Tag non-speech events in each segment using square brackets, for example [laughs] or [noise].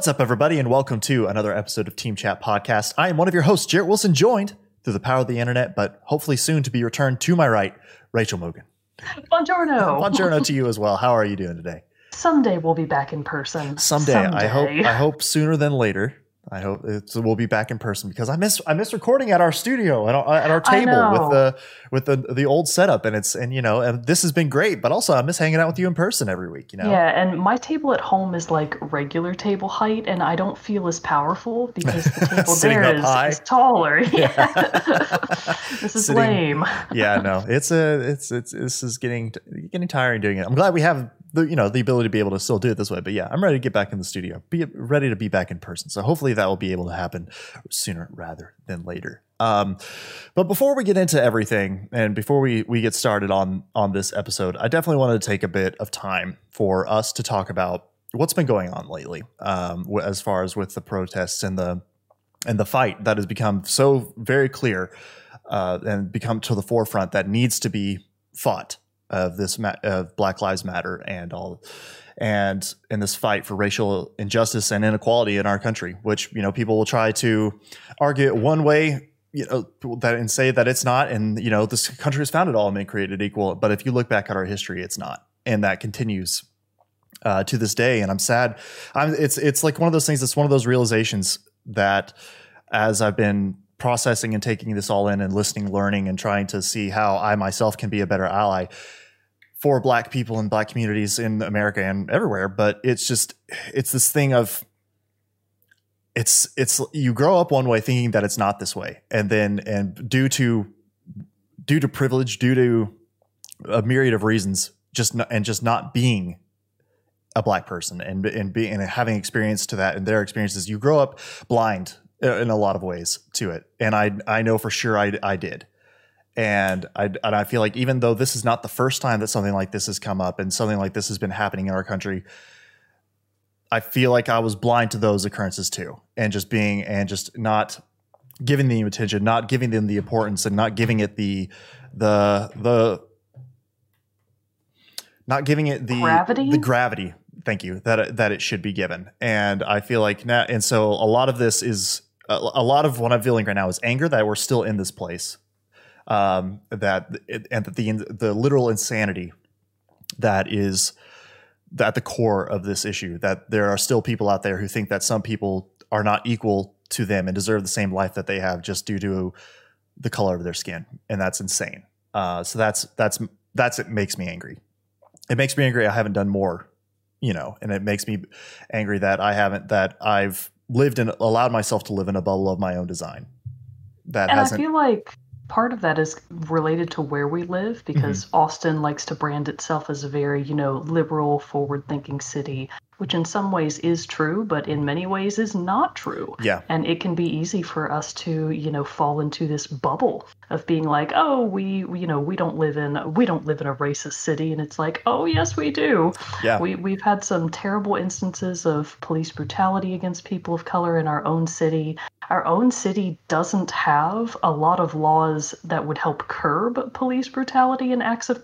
What's up, everybody, and welcome to another episode of Team Chat Podcast. I am one of your hosts, Jarrett Wilson, joined through the power of the internet, but hopefully soon to be returned to my right, Rachel Mogan. Buongiorno. Buongiorno [laughs] to you as well. How are you doing today? Someday we'll be back in person. Someday, I hope. I hope sooner than later. I hope it's, we'll be back in person because I miss I miss recording at our studio uh, at our, at our table with the with the the old setup. And it's and you know and this has been great but also I miss hanging out with you in person every week you know? Yeah and my table at home is like regular table height and I don't feel as powerful because the [laughs] table there is, is, taller. [laughs] Yeah. [laughs] this is Sitting, lame. Yeah no it's a it's it's this is getting getting tiring doing it. I'm glad we have the you know the ability to be able to still do it this way. But yeah, I'm ready to get back in the studio, be ready to be back in person. So hopefully that will be able to happen sooner rather than later. Um, but before we get into everything and before we we get started on on this episode, I definitely wanted to take a bit of time for us to talk about what's been going on lately, um, as far as with the protests and the and the fight that has become so very clear uh, and become to the forefront that needs to be fought of this of Black Lives Matter and all and in this fight for racial injustice and inequality in our country, which you know people will try to argue it one way, you know, that and say that it's not, and you know this country was founded all men created equal, but if you look back at our history, it's not, and that continues uh, to this day. And I'm sad. I'm, it's it's like one of those things. It's one of those realizations that as I've been processing and taking this all in and listening, learning, and trying to see how I myself can be a better ally for black people and black communities in America and everywhere, but it's just it's this thing of it's it's you grow up one way thinking that it's not this way. And then and due to due to privilege, due to a myriad of reasons, just not, and just not being a black person and and being and having experience to that and their experiences, you grow up blind in a lot of ways to it. And I I know for sure I I did. And I, and I feel like even though this is not the first time that something like this has come up and something like this has been happening in our country, I feel like I was blind to those occurrences too, and just being and just not giving them attention, not giving them the importance, and not giving it the the the not giving it the gravity. The gravity. Thank you that that it should be given, and I feel like now, and so a lot of this is a, lot of what I'm feeling right now is anger that we're still in this place um, that and that the the literal insanity that is at the core of this issue. That there are still people out there who think that some people are not equal to them and deserve the same life that they have just due to the color of their skin, and that's insane. Uh, so that's that's that's it makes me angry. It makes me angry. I haven't done more, you know, and it makes me angry that I haven't that I've lived and allowed myself to live in a bubble of my own design. That and hasn't. I feel like part of that is related to where we live because mm-hmm. Austin likes to brand itself as a very, you know, liberal, forward thinking city which in some ways is true, but in many ways is not true. Yeah. And it can be easy for us to, you know, fall into this bubble of being like, oh, we, we, you know, we don't live in we don't live in a racist city, and it's like, oh, yes, we do. Yeah. We we've had some terrible instances of police brutality against people of color in our own city. Our own city doesn't have a lot of laws that would help curb police brutality and acts of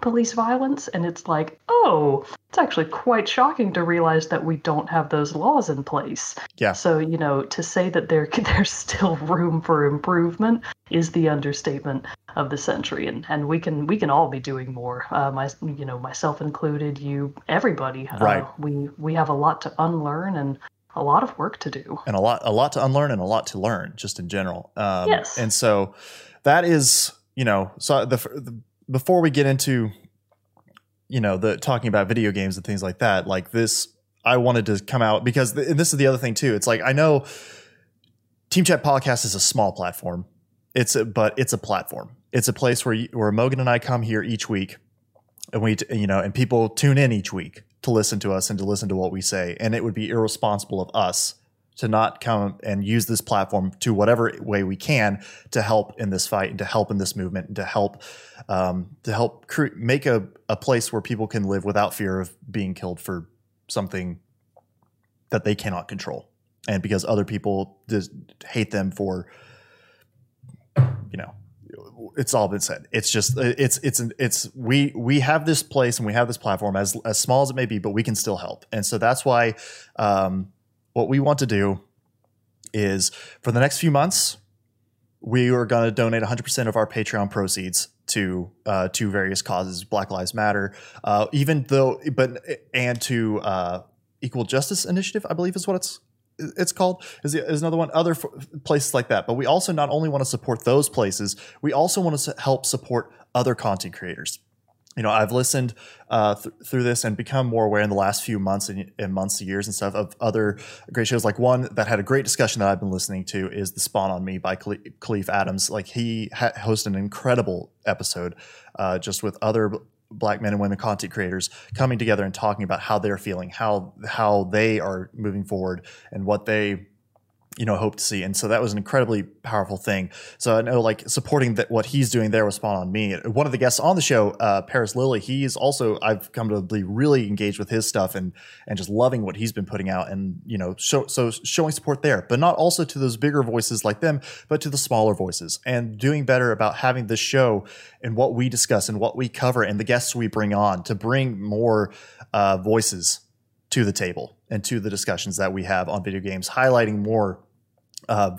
police violence. And it's like oh it's actually quite shocking to realize that we don't have those laws in place. Yeah. So you know to say that there [laughs] there's still room for improvement is the understatement of the century. And and we can we can all be doing more uh, my you know myself included you everybody. Uh, right. uh, we we have a lot to unlearn and a lot of work to do. And a lot a lot to unlearn and a lot to learn just in general. Um, yes. and so that is you know so the, the before we get into you know the talking about video games and things like that like this i wanted to come out because th- this is the other thing too. It's like i know team chat podcast is a small platform. It's a, but it's a platform. It's a place where you, where Mogan and I come here each week and we you know and people tune in each week to listen to us and to listen to what we say and it would be irresponsible of us to not come and use this platform to whatever way we can to help in this fight and to help in this movement and to help um, to help cre- make a, a place where people can live without fear of being killed for something that they cannot control. And because other people just hate them for you know it's all been said. It's just it's it's it's we we have this place and we have this platform as as small as it may be but we can still help. And so that's why um what we want to do is for the next few months, we are going to donate 100% of our Patreon proceeds to uh, to various causes, Black Lives Matter, uh, even though, but and to uh, Equal Justice Initiative, I believe is what it's it's called is, is another one other places like that. But we also not only want to support those places we also want to help support other content creators. You know i've listened uh, th- through this and become more aware in the last few months and, and months years and stuff of other great shows. Like one that had a great discussion that i've been listening to is the spawn on me by Kahlief Adams. Like he ha- hosted an incredible episode uh, just with other black men and women content creators coming together and talking about how they're feeling, how how they are moving forward, and what they you know hope to see. And so that was an incredibly powerful thing. So i know like supporting that what he's doing there was spawn on me. One of the guests on the show uh, paris lilly he's also i've come to be really engaged with his stuff and and just loving what he's been putting out and you know show, so showing support there but not also to those bigger voices like them but to the smaller voices and doing better about having this show and what we discuss and what we cover and the guests we bring on to bring more uh, voices to the table and to the discussions that we have on video games, highlighting more uh,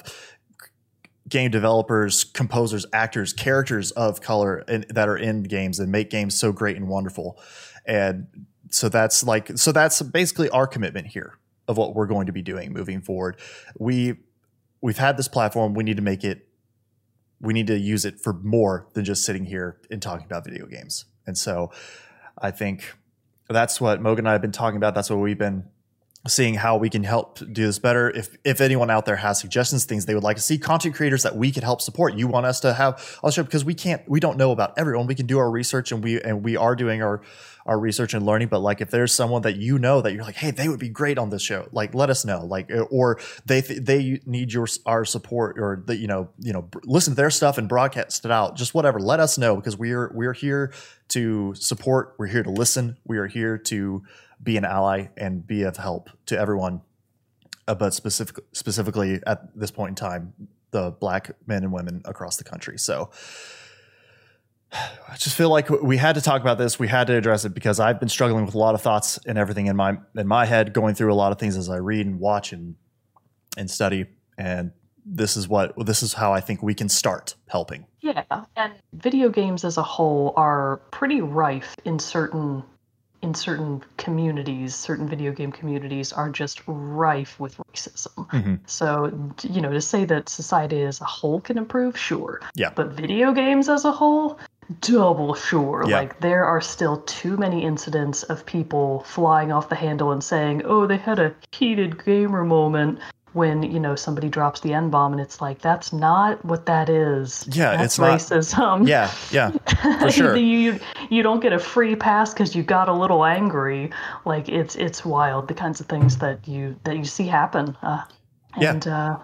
game developers, composers, actors, characters of color in, that are in games and make games so great and wonderful. And so that's like so that's basically our commitment here of what we're going to be doing moving forward. We we've had this platform, we need to make it we need to use it for more than just sitting here and talking about video games. And so I think that's what Mogan and I have been talking about. That's what we've been seeing how we can help do this better. If if anyone out there has suggestions, things they would like to see, content creators that we could help support, you want us to have on show because we can't, we don't know about everyone. We can do our research and we and we are doing our our research and learning. But like if there's someone that you know that you're like, hey, they would be great on this show, like let us know. Like uh, or they th- they need your our support or that you know you know listen to their stuff and broadcast it out. Just whatever, let us know because we're we're here to support. We're here to listen. We are here to be an ally and be of help to everyone, uh, but specific, specifically at this point in time, the black men and women across the country. So [sighs] I just feel like we had to talk about this. We had to address it because I've been struggling with a lot of thoughts and everything in my in my head, going through a lot of things as I read and watch and and study. And this is what this is how I think we can start helping. Yeah, and video games as a whole are pretty rife in certain in certain communities, certain video game communities are just rife with racism. Mm-hmm. So, you know, to say that society as a whole can improve, sure. Yeah. But video games as a whole, double sure. Yeah. Like, there are still too many incidents of people flying off the handle and saying, oh, they had a heated gamer moment when you know somebody drops the n bomb and it's like that's not what that is. Yeah, that's it's racism. Not, yeah, yeah, for [laughs] sure. you you don't get a free pass because you got a little angry. Like it's it's wild the kinds of things that you that you see happen. Uh, and, yeah. Uh,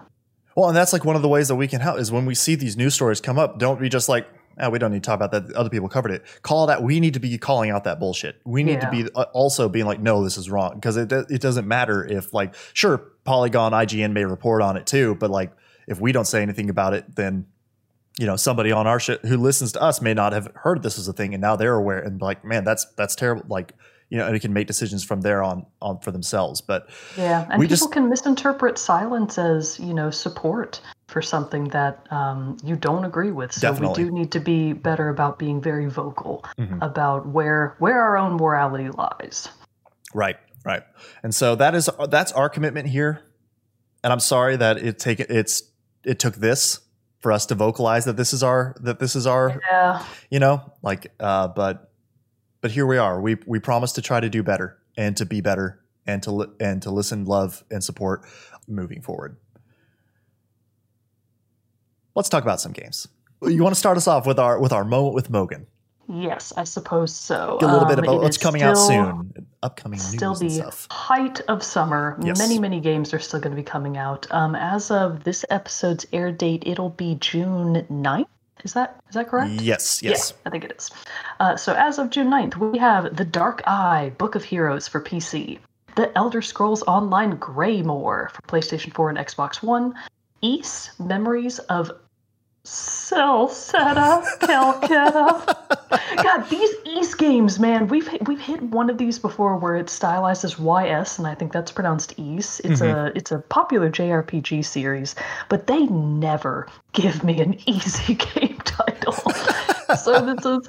well, and that's like one of the ways that we can help is when we see these news stories come up. Don't be just like, oh, we don't need to talk about that. Other people covered it. Call that. We need to be calling out that bullshit. We need yeah. to be uh, also being like, no, this is wrong because it it doesn't matter if like sure Polygon IGN may report on it too, but like if we don't say anything about it, then you know somebody on our shit who listens to us may not have heard this is a thing and now they're aware and like man that's that's terrible like you know and it can make decisions from there on on for themselves but yeah and people just, can misinterpret silence as you know support for something that um, you don't agree with. So Definitely. we do need to be better about being very vocal mm-hmm. about where where our own morality lies. Right, right. And so that is that's our commitment here. And I'm sorry that it take it's it took this for us to vocalize that this is our that this is our yeah. you know like uh, but but here we are. We we promise to try to do better and to be better and to li- and to listen, love, and support moving forward let's talk about some games. You want to start us off with our with our moment with Mogan? Yes, I suppose so. a little um, bit about what's coming out soon, upcoming still news the stuff. height of summer. Yes. Many many games are still going to be coming out. Um, as of this episode's air date, it'll be June 9th. Is that is that correct? Yes, yes. Yeah, I think it is. Uh, so as of June 9th, we have The Dark Eye, Book of Heroes for PC, The Elder Scrolls Online Greymoor for PlayStation 4 and Xbox One, East Memories of Celceta, Calcutta. God these East games, man. We've hit, we've hit one of these before where it's stylized as YS, and I think that's pronounced Ys. It's a mm-hmm. it's a popular JRPG series, but they never give me an [laughs] easy game title. so this is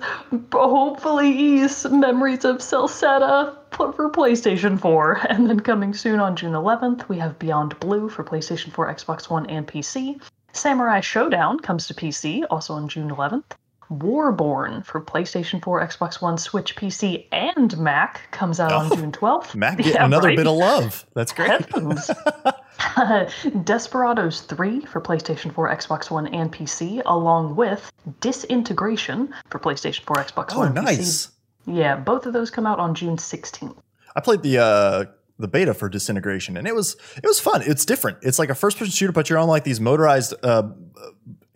hopefully Ys Memories of Celceta for PlayStation 4, and then coming soon on June 11th, we have Beyond Blue for PlayStation 4, Xbox One, and PC. Samurai Shodown comes to PC, also on June 11th. Warborn for PlayStation 4, Xbox One, Switch, PC, and Mac comes out on Oh, June 12th. Mac [laughs] Yeah, another right? bit of love. That's great. [laughs] [laughs] Desperados 3 for PlayStation 4, Xbox One, and PC, along with Disintegration for PlayStation 4, Xbox Oh, One, PC. Oh, nice. Yeah, both of those come out on June 16th. I played the uh the beta for disintegration and it was it was fun. It's different. It's like a first person shooter, but you're on like these motorized uh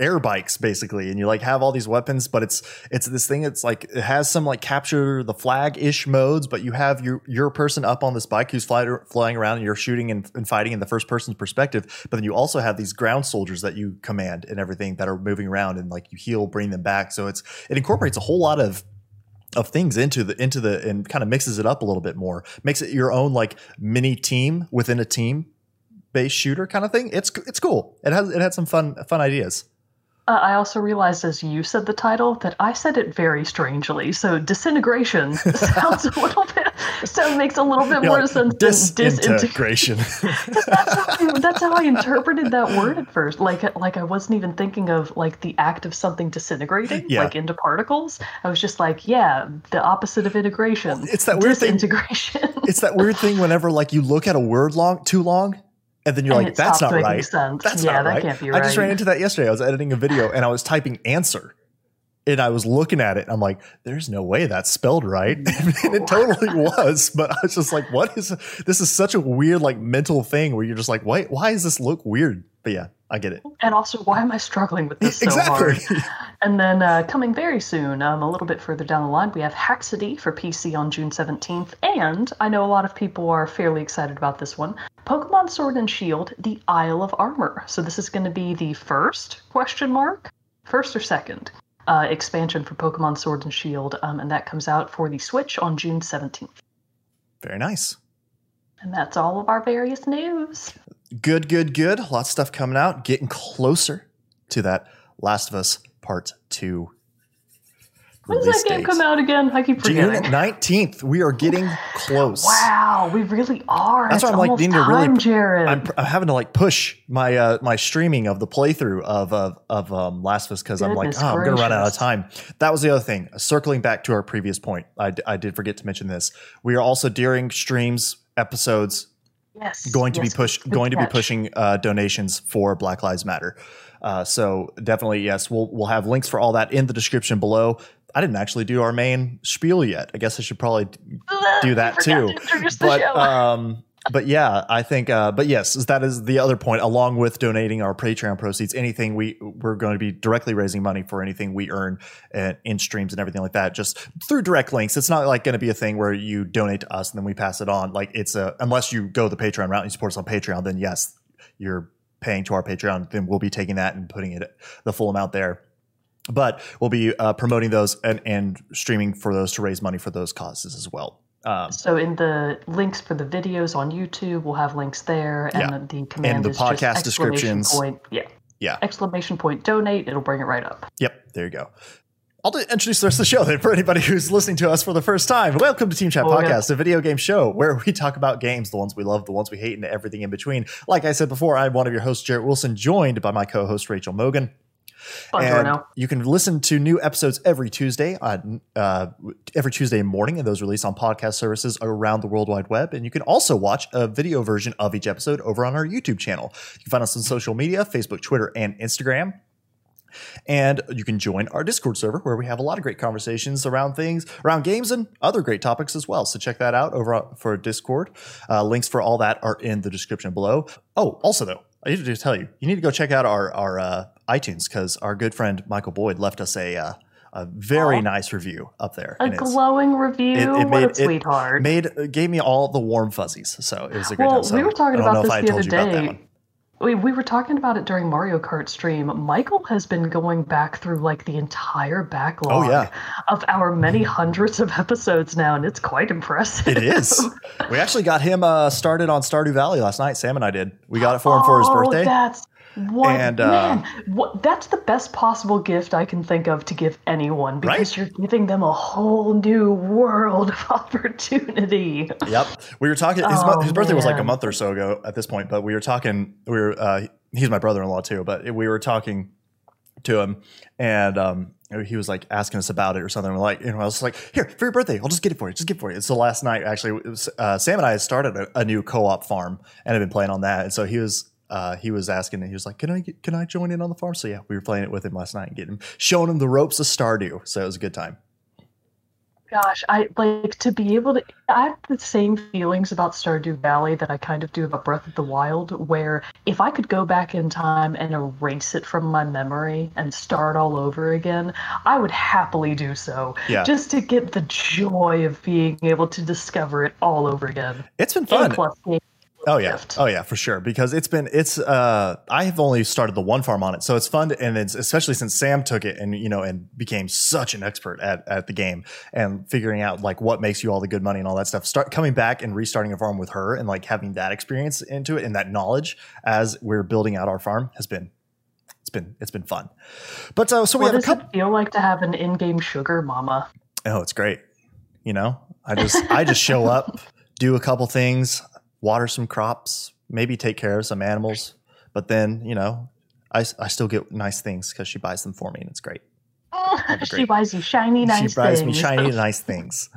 air bikes basically and you like have all these weapons but it's it's this thing it's like it has some like capture the flag ish modes but you have your your person up on this bike who's fly, flying around and you're shooting and, and fighting in the first person's perspective but then you also have these ground soldiers that you command and everything that are moving around and like you heal bring them back so it's it incorporates a whole lot of of things into the into the and kind of mixes it up a little bit more. Makes it your own like mini team within a team based shooter kind of thing. It's it's cool. It has it had some fun fun ideas Uh, I also realized as you said the title that I said it very strangely. So disintegration [laughs] sounds a little bit so makes a little bit You know, more like, sense than disintegration. [laughs] that's, how I, that's how I interpreted that word at first. Like like I wasn't even thinking of like the act of something disintegrating, Yeah. like into particles. I was just like, yeah, the opposite of integration. it's that weird thing- disintegration. it's that weird thing whenever like you look at a word long too long and then you're And like that's not right sense. that's Yeah, not that right can't be i just ran into that yesterday i was editing a video and i was typing answer and I was looking at it. and I'm like, there's no way that's spelled right. [laughs] and it totally was. But I was just like, what is this? Is such a weird, like, mental thing where you're just like, wait, why does this look weird? But yeah, I get it. And also, why am I struggling with this [laughs] so exactly. hard? And then uh, coming very soon, um, a little bit further down the line, we have Haxity for PC on June 17th. And I know a lot of people are fairly excited about this one Pokemon Sword and Shield, the Isle of Armor. So this is going to be the first question mark, first or second uh, expansion for Pokemon Sword and Shield. Um, and that comes out for the Switch on June 17th. Very nice. And that's all of our various news. Good, good, good. Lots of stuff coming out. Getting closer to that Last of Us Part 2 When's release that game date. come out again? I keep June forgetting. 19th. We are getting close. Wow, we really are. That's It's why I'm like needing to really. Jarrett. I'm, I'm having to like push my uh my streaming of the playthrough of of of um, Last of Us because I'm like, oh, I'm gonna run out of time. That was the other thing. Circling back to our previous point, I, I did forget to mention this. We are also during streams episodes yes, going to yes, be push going to be pushing uh, donations for Black Lives Matter. Uh, so definitely yes, we'll we'll have links for all that in the description below. I didn't actually do our main spiel yet. I guess I should probably do that too. to introduce the But um, but yeah, I think. Uh, but yes, that is the other point. Along with donating our Patreon proceeds, anything we we're going to be directly raising money for anything we earn in streams and everything like that, just through direct links. It's not like going to be a thing where you donate to us and then we pass it on. Like it's a unless you go the Patreon route and support us on Patreon, then yes, you're paying to our Patreon. Then we'll be taking that and putting it the full amount there but we'll be uh, promoting those and, and streaming for those to raise money for those causes as well. Um, so in the links for the videos on YouTube, we'll have links there, and Yeah. the command the is podcast just exclamation descriptions. Point, yeah, yeah. exclamation point donate. It'll bring it right up. Yep. There you go. I'll introduce the rest of the show then for anybody who's listening to us for the first time. Welcome to Team Chat Oh, yeah. Podcast, a video game show where we talk about games, the ones we love, the ones we hate, and everything in between. Like I said before, I'm one of your hosts, Jarrett Wilson, joined by my co-host Rachel Mogan. And you can listen to new episodes every Tuesday on uh, every Tuesday morning, and those released on podcast services around the World Wide Web. And you can also watch a video version of each episode over on our YouTube channel. You can find us on social media: Facebook, Twitter, and Instagram. And you can join our Discord server where we have a lot of great conversations around things, around games, and other great topics as well. So check that out over for Discord. Uh, links for all that are in the description below. Oh, also though, I need to tell you, you need to go check out our our uh, iTunes because our good friend Michael Boyd left us a uh, a very nice review up there. A glowing review. it- it made- a it sweetheart. made gave me all the warm fuzzies. So it was a great well, episode. we were talking I don't know about this the other you about that day. one. we, we were talking about it during Mario Kart stream. Michael has been going back through like the entire backlog Oh, yeah. of our many hundreds of episodes now, and it's quite impressive. It is. [laughs] we actually got him uh, started on Stardew Valley last night. Sam and I did. We got it for him for his Oh, birthday. That's what And, uh, man. What that's the best possible gift I can think of to give anyone because Right? you're giving them a whole new world of [laughs] opportunity. Yep. We were talking. His, Oh, his birthday was like a month or so ago at this point, but we were talking. We were. Uh, he's my brother-in-law too, but we were talking to him, and um, he was like asking us about it or something. We're like, you know, I was like, "Here for your birthday, I'll just get it for you. Just get it for you." It's So last night, actually, was, uh, Sam and I had started a, a new co-op farm and have been playing on that, and so he was. Uh, he was asking, he was like, "Can I get, can I join in on the farm?" So yeah, we were playing it with him last night and getting him, showing him the ropes of Stardew. So it was a good time. Gosh, I like to be able to. I have the same feelings about Stardew Valley that I kind of do about Breath of the Wild, where if I could go back in time and erase it from my memory and start all over again, I would happily do so. Yeah. Just to get the joy of being able to discover it all over again. It's been A fun. plus game. Oh yeah. gift. Oh yeah, for sure. Because it's been it's uh I have only started the one farm on it. So it's fun to, and it's especially since Sam took it and you know and became such an expert at, at the game and figuring out like what makes you all the good money and all that stuff. Start coming back and restarting a farm with her and like having that experience into it and that knowledge as we're building out our farm has been it's been it's been fun. But uh, so we What have a does couple it feel like to have an in-game sugar mama? Oh, it's great. You know, I just I just show up, do a couple things, water some crops, maybe take care of some animals, but then you know, I I still get nice things because she buys them for me, and it's great. She buys you shiny, nice things. she buys things. me shiny, [laughs] nice things.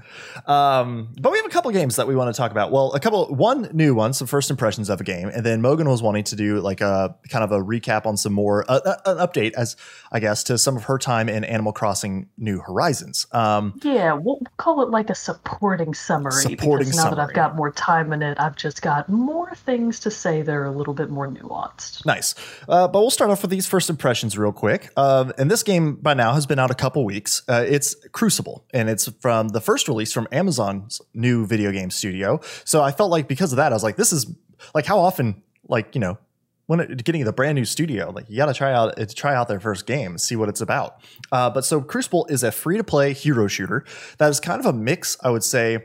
Um, but we have a couple games that we want to talk about. Well, a couple, one new one, some first impressions of a game, and then Mogan was wanting to do like a kind of a recap on some more, uh, uh, an update as I guess to some of her time in Animal Crossing New Horizons. Um, Yeah, we'll call it like a supporting summary. Supporting because now that. I've got more time in it, I've just got more things to say that are a little bit more nuanced. Nice. Uh, but we'll start off with these first impressions real quick. Um, and this game by now has been out a couple weeks. Uh, it's Crucible, and it's from the first release from Amazon's new video game studio. So I felt like because of that, I was like, this is like how often, like, you know, when it, getting the brand new studio, like you got to try out uh, try out their first game, see what it's about. Uh, but so Crucible is a free to play hero shooter that is kind of a mix, I would say,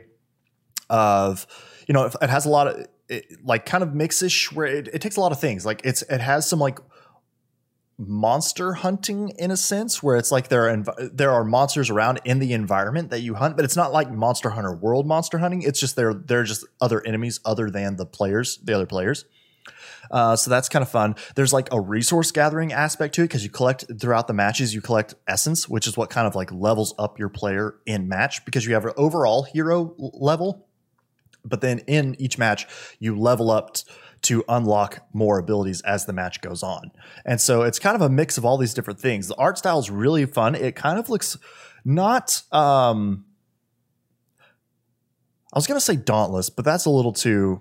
of you know, it, has a lot of it, like kind of mix-ish where it, it takes a lot of things. Like it's it has some like monster hunting in a sense where it's like there are env- there are monsters around in the environment that you hunt but it's not like monster hunter world monster hunting it's just they're they're just other enemies other than the players the other players uh, so that's kind of fun. There's like a resource gathering aspect to it because you collect throughout the matches. You collect essence, which is what kind of like levels up your player in match because you have an overall hero level, but then in each match you level up t- to unlock more abilities as the match goes on. And so it's kind of a mix of all these different things. The art style is really fun. It kind of looks not um I was going to say dauntless, but that's a little too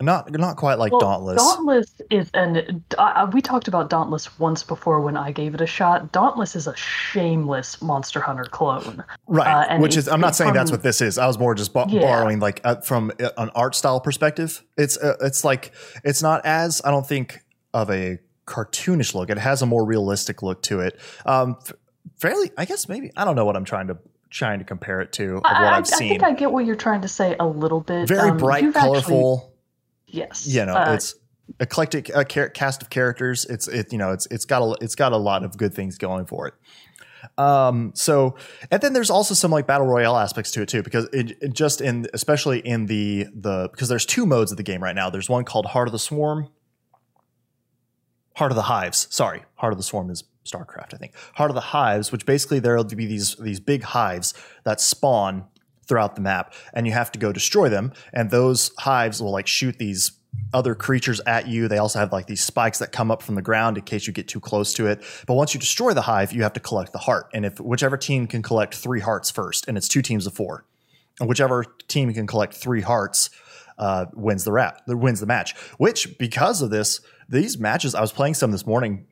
not not quite like Well, dauntless. Dauntless is, and uh, we talked about Dauntless once before when I gave it a shot. Dauntless is a shameless Monster Hunter clone. right uh, and which is i'm not saying that's what this is i was more just bo- Yeah. borrowing like uh, from uh, an art style perspective it's uh, it's like it's not as i don't think of a cartoonish look it has a more realistic look to it um f- fairly i guess maybe i don't know what i'm trying to trying to compare it to of what I, I- i've I seen think I get what you're trying to say a little bit. very Um, bright you've actually- colorful yes. you know uh, it's eclectic uh, cast of characters. It's it you know it's it's got a it's got a lot of good things going for it. Um so and then there's also some like battle royale aspects to it too because it, it just in especially in the the because there's two modes of the game right now. There's one called heart of the swarm heart of the hives. Sorry heart of the swarm is starcraft i think. Heart of the hives which basically there'll be these these big hives that spawn throughout the map and you have to go destroy them and those hives will like shoot these other creatures at you. They also have like these spikes that come up from the ground in case you get too close to it. But once you destroy the hive you have to collect the heart and if whichever team can collect three hearts first and it's two teams of four and whichever team can collect three hearts uh, wins the rap wins the match which because of this these matches i was playing some this morning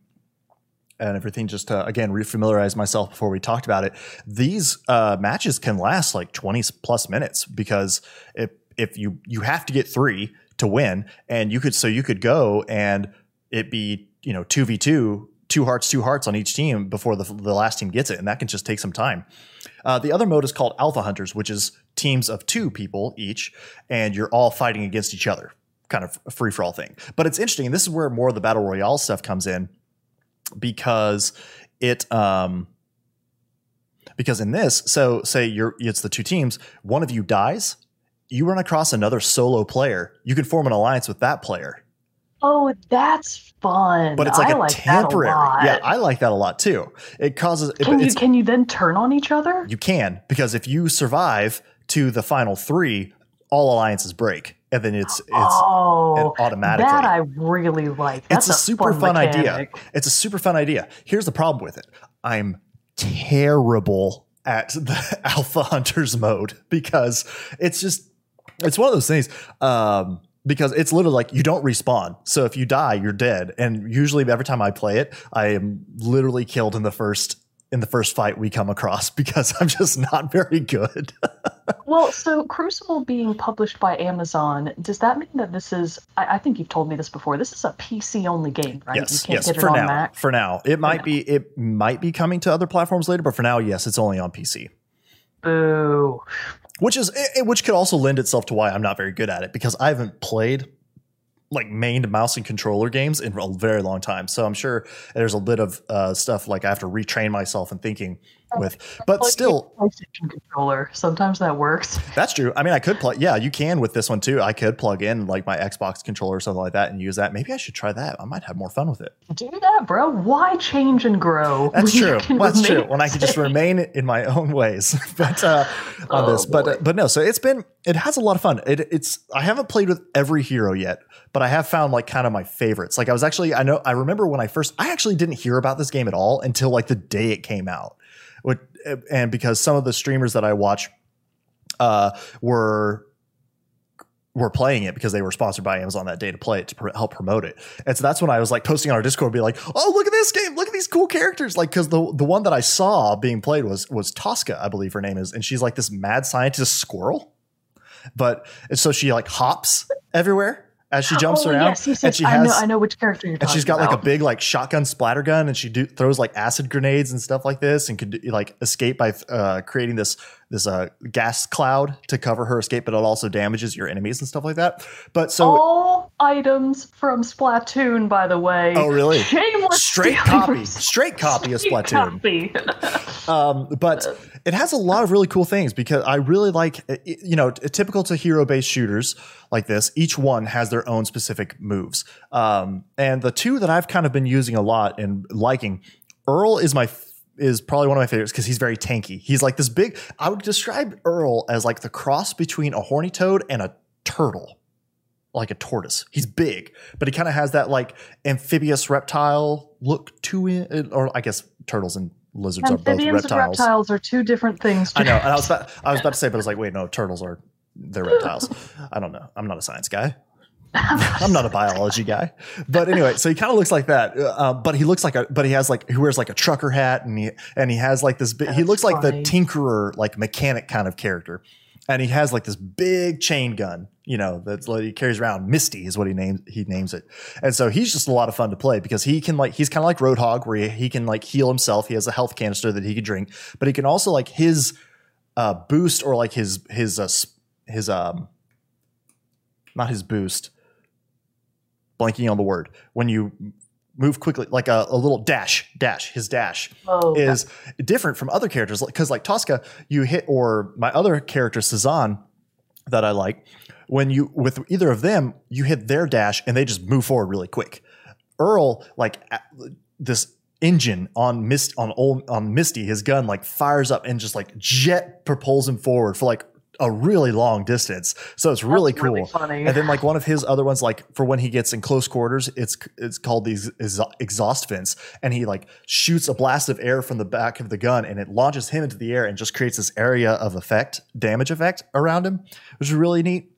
and everything just to again refamiliarize myself before we talked about it these uh, matches can last like 20 plus minutes because if if you you have to get three to win and you could so you could go and it be you know two v two, two hearts, two hearts on each team before the the last team gets it, and that can just take some time. Uh, the other mode is called Alpha Hunters, which is teams of two people each, and you're all fighting against each other, kind of free for all thing. But it's interesting, and this is where more of the battle royale stuff comes in, because it um because in this, so say you're it's the two teams, one of you dies, you run across another solo player, you can form an alliance with that player. Oh, that's fun. But it's like I a like temporary. That a lot. Yeah, I like that a lot too. It causes it- you can you then turn on each other? you can because if you survive to the final three, all alliances break, and then it's it's oh, it automatically. that I really like. That's it's a, super fun, idea. It's a super fun idea. Here's the problem with it. I'm terrible at the [laughs] alpha hunters mode because it's just it's one of those things um because it's literally like you don't respawn. So if you die, you're dead. And usually every time I play it, I am literally killed in the first in the first fight we come across [laughs] because I'm just not very good. [laughs] Well, so Crucible being published by Amazon, does that mean that this is? I, I think you've told me this before. This is a PC only game, right? yes, you can't yes. get it For on now, Mac. for now, it might now. be it might be coming to other platforms later, but for now, yes, it's only on PC. Boo. which is which could also lend itself to why I'm not very good at it because I haven't played like mained mouse and controller games in a very long time. So I'm sure there's a bit of uh, stuff like I have to retrain myself and thinking with, but Like still, PlayStation controller. Sometimes that works. [laughs] that's true. I mean, I could plug. Yeah, you can with this one too. I could plug in like my Xbox controller or something like that and use that. Maybe I should try that. I might have more fun with it. Do that, bro. Why change and grow? [laughs] That's true. Well, that's true. When I can just remain in my own ways, [laughs] but uh, on Oh, this, but uh, but no. So it's been it has a lot of fun. It, it's I haven't played with every hero yet, but I have found like kind of my favorites. Like I was actually I know I remember when I first I actually didn't hear about this game at all until like the day it came out, and because some of the streamers that I watch uh, were were playing it because they were sponsored by Amazon that day to play it to pr- help promote it. And so that's when I was like posting on our Discord, be like, "Oh, look at this game! Look at these cool characters!" Like, because the the one that I saw being played was was Tosca, I believe her name is, and she's like this mad scientist squirrel. But so she like hops everywhere as she jumps oh, around, Yes, yes, and she I has know. I know which character you're talking and she's got like a big like shotgun splatter gun and she do, throws like acid grenades and stuff like this and could like escape by uh, creating this this uh, gas cloud to cover her escape but it also damages your enemies and stuff like that but so All items from Splatoon, by the way. Oh, really? Shameless straight [laughs] copy straight copy of splatoon copy. [laughs] um, but it has a lot of really cool things because I really like, i- you know, typical to hero based shooters like this, each one has their own specific moves. Um, and the two that I've kind of been using a lot and liking, Earl is my. Is probably one of my favorites because he's very tanky. He's like this big. I would describe Earl as like the cross between a horny toad and a turtle, like a tortoise. He's big, but he kind of has that like amphibious reptile look to it. Or I guess turtles and lizards are both Amphibians and reptiles. reptiles are two different things. I know, and I was about, I was about to say, but I was like, wait, no, turtles are they're reptiles. I don't know. I'm not a science guy. I'm not a biology guy. But anyway, so he kind of looks like that. Uh, but he looks like a, but he has like, he wears like a trucker hat and he, and he has like this, big, he looks like the tinkerer, like mechanic kind of character. And he has like this big chain gun, you know, that's like he carries around. Misty is what he names, he names it. And so he's just a lot of fun to play because he can like, he's kind of like Roadhog where he, he can like heal himself. He has a health canister that he can drink, but he can also like his, uh, boost or like his, his, uh, his, um, not his boost, blanking on the word when you move quickly like a, a little dash dash his dash Oh, is different from other characters because like tosca you hit or my other character Sazan that i like when you with either of them you hit their dash and they just move forward really quick. Earl like this engine on mist on old on misty his gun like fires up and just like jet propels him forward for like a really long distance so it's really that's cool Really funny. and then like one of his other ones, like for when he gets in close quarters, it's it's called these exhaust vents, and he like shoots a blast of air from the back of the gun, and it launches him into the air and just creates this area of effect, damage effect around him, which is really neat.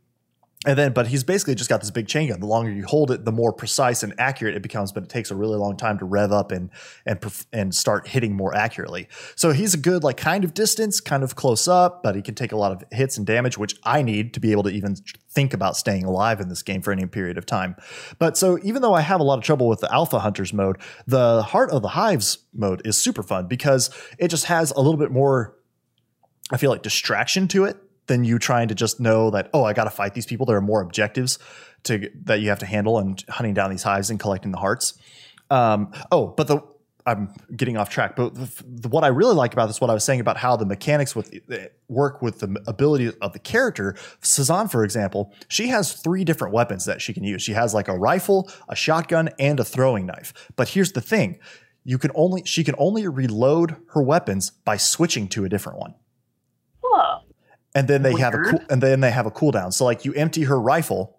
And then, but he's basically just got this big chain gun. The longer you hold it, the more precise and accurate it becomes. But it takes a really long time to rev up and and and start hitting more accurately. So he's a good like kind of distance, kind of close up, but he can take a lot of hits and damage, which I need to be able to even think about staying alive in this game for any period of time. But so even though I have a lot of trouble with the Alpha Hunters mode, the Heart of the Hives mode is super fun because it just has a little bit more. I feel like distraction to it than you trying to just know that oh I got to fight these people. There are more objectives to that you have to handle and hunting down these hives and collecting the hearts. Um, oh, but the I'm getting off track, but the, the, what I really like about this, what I was saying about how the mechanics with work with the ability of the character. Sazan, for example, she has three different weapons that she can use. She has like a rifle, a shotgun, and a throwing knife. But here's the thing: you can only she can only reload her weapons by switching to a different one and then they Weird. have a cool, and then they have a cooldown. So like you empty her rifle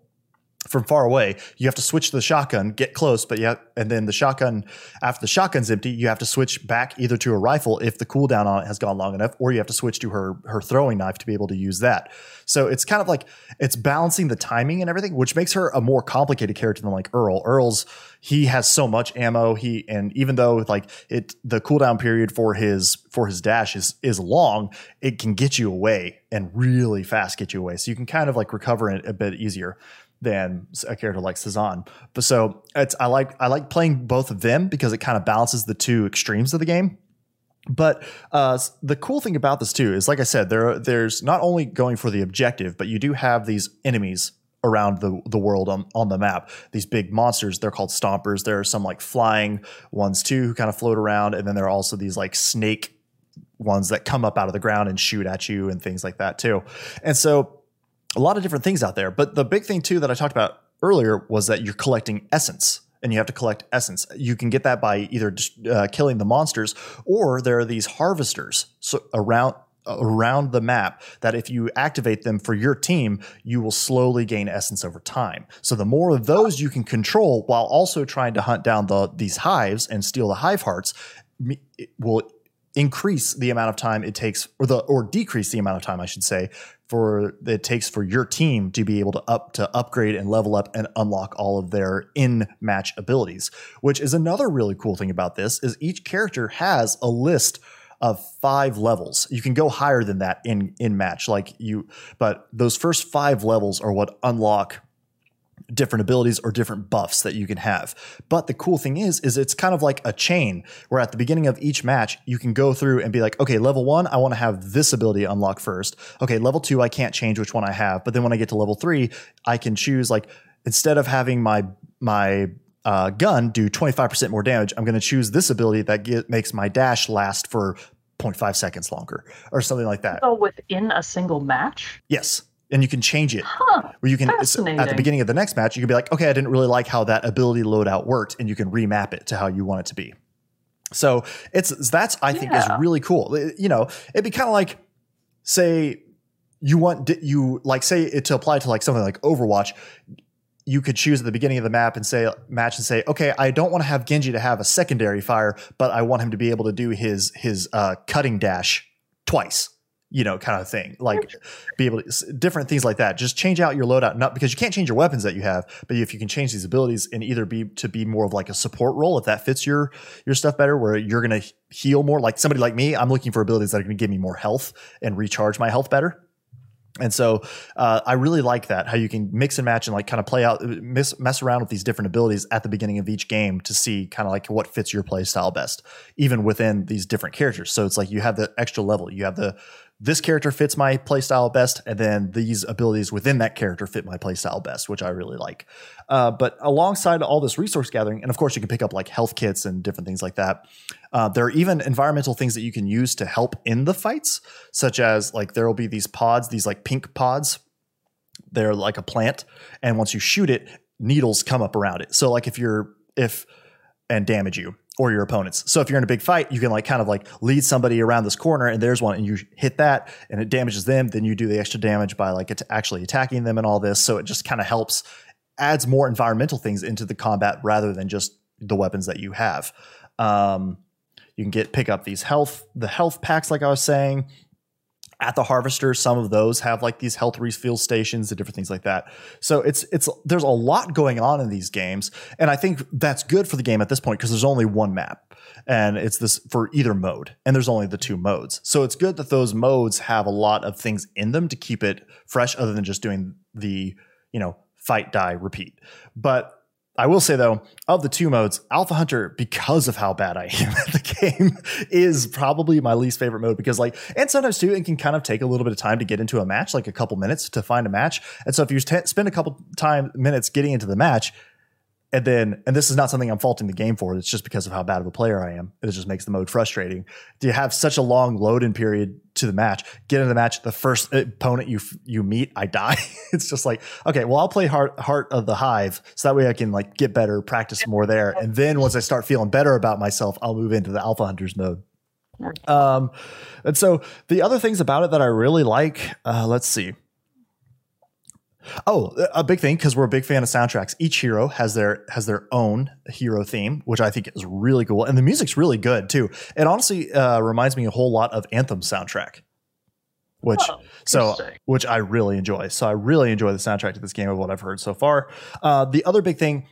from far away, you have to switch to the shotgun, get close, but yeah, and then the shotgun after the shotgun's empty, you have to switch back either to a rifle if the cooldown on it has gone long enough, or you have to switch to her her throwing knife to be able to use that. So it's kind of like it's balancing the timing and everything, which makes her a more complicated character than like Earl. Earl's he has so much ammo. He and even though like it the cooldown period for his for his dash is is long, it can get you away and really fast get you away. So you can kind of like recover it a bit easier than a character like Sazan. But so it's I like I like playing both of them because it kind of balances the two extremes of the game. But uh, the cool thing about this too is, like I said, there there's not only going for the objective, but you do have these enemies around the the world on, on the map. These big monsters, they're called stompers. There are some like flying ones too who kind of float around, and then there are also these like snake ones that come up out of the ground and shoot at you and things like that too. And so a lot of different things out there. But the big thing too that I talked about earlier was that you're collecting essence and you have to collect essence. You can get that by either uh, killing the monsters or there are these harvesters so around around the map that if you activate them for your team, you will slowly gain essence over time. So the more of those you can control while also trying to hunt down the these hives and steal the hive hearts will increase the amount of time it takes or the or decrease the amount of time I should say for it takes for your team to be able to up to upgrade and level up and unlock all of their in match abilities which is another really cool thing about this is each character has a list of five levels. You can go higher than that in in match like you but those first five levels are what unlock different abilities or different buffs that you can have. But the cool thing is, is it's kind of like a chain where at the beginning of each match, you can go through and be like, okay, level one, I want to have this ability unlock first. Okay, level two, I can't change which one I have. But then when I get to level three, I can choose like, instead of having my, my, uh, gun do 25% more damage, I'm going to choose this ability that get, makes my dash last for 0.5 seconds longer or something like that. So within a single match? Yes and you can change it. Huh, where you can at the beginning of the next match, you can be like, okay, I didn't really like how that ability loadout worked, and you can remap it to how you want it to be. So it's that's I think yeah. is really cool. You know, it'd be kind of like say you want you like say it to apply to like something like Overwatch. You could choose at the beginning of the map and say match and say, okay, I don't want to have Genji to have a secondary fire, but I want him to be able to do his his uh, cutting dash twice you know, kind of thing. Like be able to different things like that. Just change out your loadout, not because you can't change your weapons that you have, but if you can change these abilities and either be to be more of like a support role if that fits your your stuff better, where you're gonna heal more. Like somebody like me, I'm looking for abilities that are gonna give me more health and recharge my health better. And so uh, I really like that how you can mix and match and like kind of play out, mess, mess around with these different abilities at the beginning of each game to see kind of like what fits your play style best, even within these different characters. So it's like you have the extra level, you have the this character fits my playstyle best, and then these abilities within that character fit my playstyle best, which I really like. Uh, but alongside all this resource gathering, and of course you can pick up like health kits and different things like that. Uh, there are even environmental things that you can use to help in the fights, such as like there will be these pods, these like pink pods. They're like a plant, and once you shoot it, needles come up around it. So like if you're if and damage you or your opponents. So if you're in a big fight, you can like kind of like lead somebody around this corner and there's one and you hit that and it damages them. Then you do the extra damage by like actually attacking them and all this. So it just kind of helps, adds more environmental things into the combat rather than just the weapons that you have. Um, you can get pick up these health, the health packs, like I was saying. At the harvester some of those have like these health refill stations and different things like that. So it's it's there's a lot going on in these games and i think that's good for the game at this point because there's only one map and it's this for either mode and there's only the two modes. So it's good that those modes have a lot of things in them to keep it fresh other than just doing the you know fight die repeat. But I will say though, of the two modes, Alpha Hunter, because of how bad I am at the game, is probably my least favorite mode because like, and sometimes too, it can kind of take a little bit of time to get into a match, like a couple minutes to find a match. And so if you t- spend a couple time minutes getting into the match, and then and this is not something i'm faulting the game for it's just because of how bad of a player i am it just makes the mode frustrating. Do you have such a long load-in period to the match get into the match the first opponent you you meet i die. [laughs] It's just like okay well i'll play heart heart of the hive so that way i can like get better practice more there. And then once i start feeling better about myself i'll move into the alpha hunters mode. Um and so the other things about it that i really like uh let's see Oh, a big thing because we're a big fan of soundtracks. Each hero has their has their own hero theme, which I think is really cool, and the music's really good too. It honestly uh, reminds me a whole lot of Anthem soundtrack, which Oh, so which I really enjoy. So I really enjoy the soundtrack to this game of what I've heard so far. Uh, the other big thing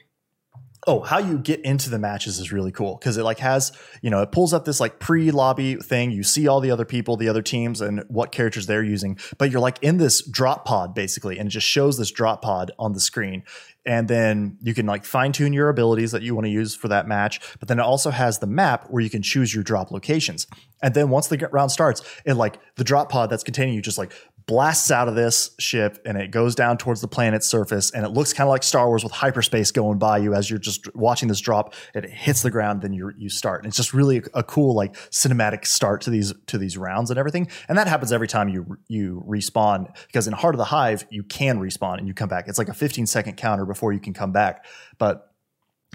oh how you get into the matches is really cool because it like has you know it pulls up this like pre-lobby thing. You see all the other people the other teams and what characters they're using but you're like in this drop pod basically and it just shows this drop pod on the screen. And then you can like fine tune your abilities that you want to use for that match but then it also has the map where you can choose your drop locations. And then once the round starts it like the drop pod that's containing you just like blasts out of this ship and it goes down towards the planet's surface and it looks kind of like Star Wars with hyperspace going by you as you're just watching this drop and it hits the ground then you you start. And it's just really a, a cool like cinematic start to these to these rounds and everything. And that happens every time you you respawn because in Heart of the Hive you can respawn and you come back. It's like a 15 second counter before you can come back. But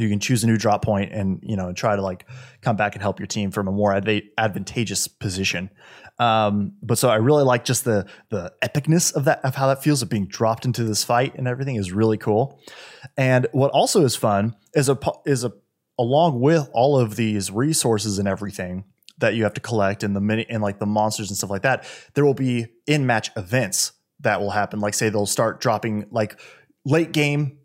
you can choose a new drop point and you know try to like come back and help your team from a more adva- advantageous position um, but so I really like just the the epicness of that of how that feels of being dropped into this fight and everything is really cool. And what also is fun is a is a along with all of these resources and everything that you have to collect and the mini and like the monsters and stuff like that, there will be in match events that will happen. Like say they'll start dropping like late game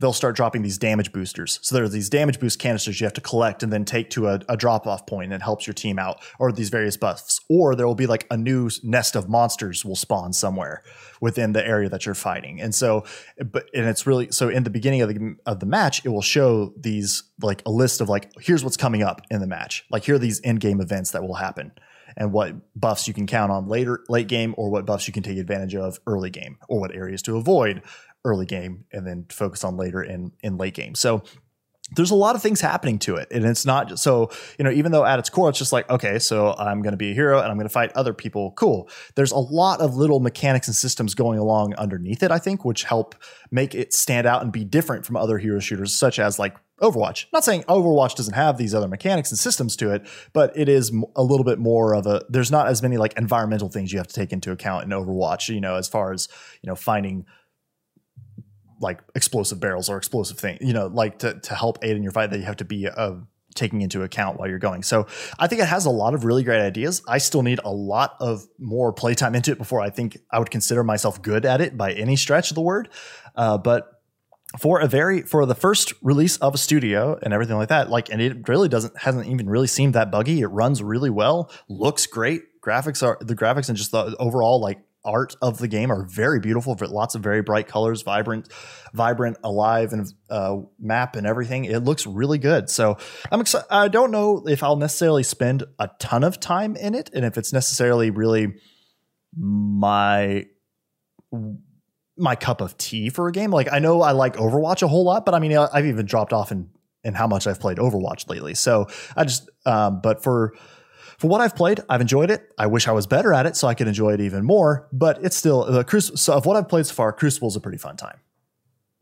they'll start dropping these damage boosters. So there are these damage boost canisters you have to collect and then take to a, a drop off point and it helps your team out, or these various buffs. Or there will be like a new nest of monsters will spawn somewhere within the area that you're fighting. And so, but and it's really so in the beginning of the of the match, it will show these like a list of like here's what's coming up in the match. Like here are these end game events that will happen and what buffs you can count on later late game or what buffs you can take advantage of early game or what areas to avoid early game and then focus on later in in late game. So there's a lot of things happening to it. And it's not just so you know even though at its core it's just like okay so i'm going to be a hero and i'm going to fight other people. Cool. There's a lot of little mechanics and systems going along underneath it i think which help make it stand out and be different from other hero shooters such as like overwatch. Not saying overwatch doesn't have these other mechanics and systems to it but it is a little bit more of a there's not as many like environmental things you have to take into account in overwatch you know as far as you know finding like explosive barrels or explosive thing, you know, like to, to help aid in your fight that you have to be uh, taking into account while you're going. So I think it has a lot of really great ideas. I still need a lot of more playtime [laughs] into it before I think I would consider myself good at it by any stretch of the word. Uh, but for a very for the first release of a studio and everything like that, like and it really doesn't hasn't even really seemed that buggy. It runs really well, looks great. Graphics are the graphics and just the overall like art of the game are very beautiful lots of very bright colors vibrant vibrant alive and uh, map and everything. It looks really good. So i'm excited i don't know if i'll necessarily spend a ton of time in it and if it's necessarily really my my cup of tea for a game. Like i know i like overwatch a whole lot but i mean i've even dropped off in in how much i've played overwatch lately. So i just um, but for for what I've played, I've enjoyed it. I wish I was better at it so I could enjoy it even more. But it's still the Crucible. So of what I've played so far, Crucible's a pretty fun time.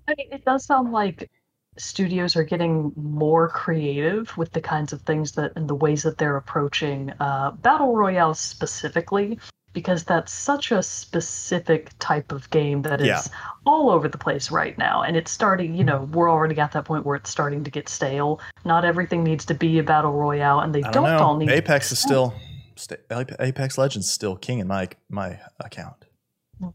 I mean, it does sound like studios are getting more creative with the kinds of things that and the ways that they're approaching uh, battle royale specifically because that's such a specific type of game that is Yeah. all over the place right now and it's starting you know we're already at that point where it's starting to get stale not everything needs to be a battle royale and they don't, don't all need Apex is still Apex Legends still king in my my account.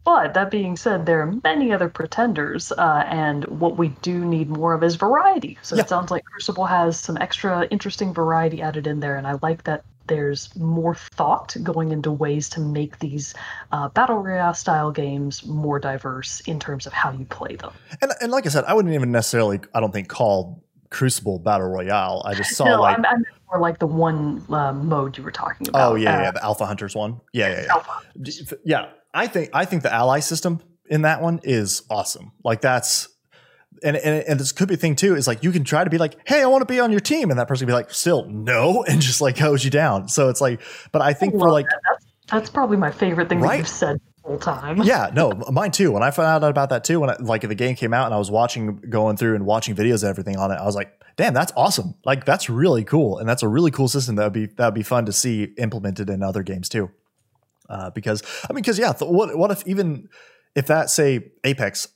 But that being said, there are many other pretenders, uh, and what we do need more of is variety. So Yeah. it sounds like Crucible has some extra interesting variety added in there, and I like that there's more thought going into ways to make these uh, battle royale style games more diverse in terms of how you play them. And and like I said, I wouldn't even necessarily I don't think call Crucible Battle Royale. I just [laughs] saw no, like I'm, I'm more like the one uh, mode you were talking about. oh yeah uh, yeah the Alpha Hunters one yeah yeah yeah. Alpha. Yeah i think i think the ally system in that one is awesome like that's and, and and this could be a thing too is like you can try to be like hey i want to be on your team and that person can be like still no [laughs] and just like hose you down so it's like but i think for love like that. That's, that's probably my favorite thing that Right? you've said the whole time. yeah no [laughs] mine too when i found out about that too when I, like the game came out and i was watching going through and watching videos and everything on it i was like damn that's awesome like that's really cool and that's a really cool system that would be that would be fun to see implemented in other games too uh, because i mean because yeah th- what, what if even if that say apex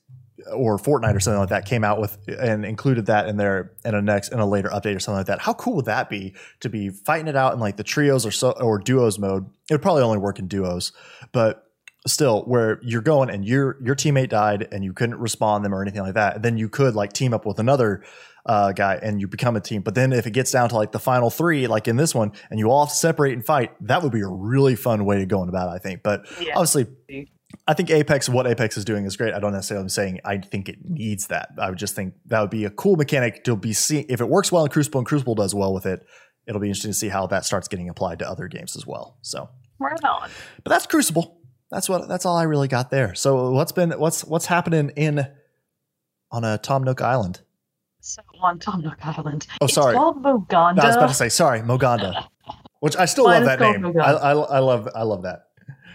or Fortnite or something like that came out with and included that in their in a next in a later update or something like that. How cool would that be to be fighting it out in like the trios or so or duos mode? It would probably only work in duos, but still where you're going and your your teammate died and you couldn't respond them or anything like that. Then you could like team up with another uh, guy and you become a team. But then if it gets down to like the final three, like in this one, and you all separate and fight, that would be a really fun way to go about it, I think. But Yeah. obviously I think Apex, what Apex is doing is great. I don't necessarily am saying I think it needs that. I would just think that would be a cool mechanic to be seen. If it works well in Crucible and Crucible does well with it, it'll be interesting to see how that starts getting applied to other games as well. So, Right on. but that's Crucible. That's what. That's all I really got there. So, what's been what's what's happening in on uh, a Tom Nook Island? So on Tom Nook Island. Oh, It's sorry. called Moganda. I was about to say sorry, Moganda, which I still Mine love that name. I, I, I love I love that.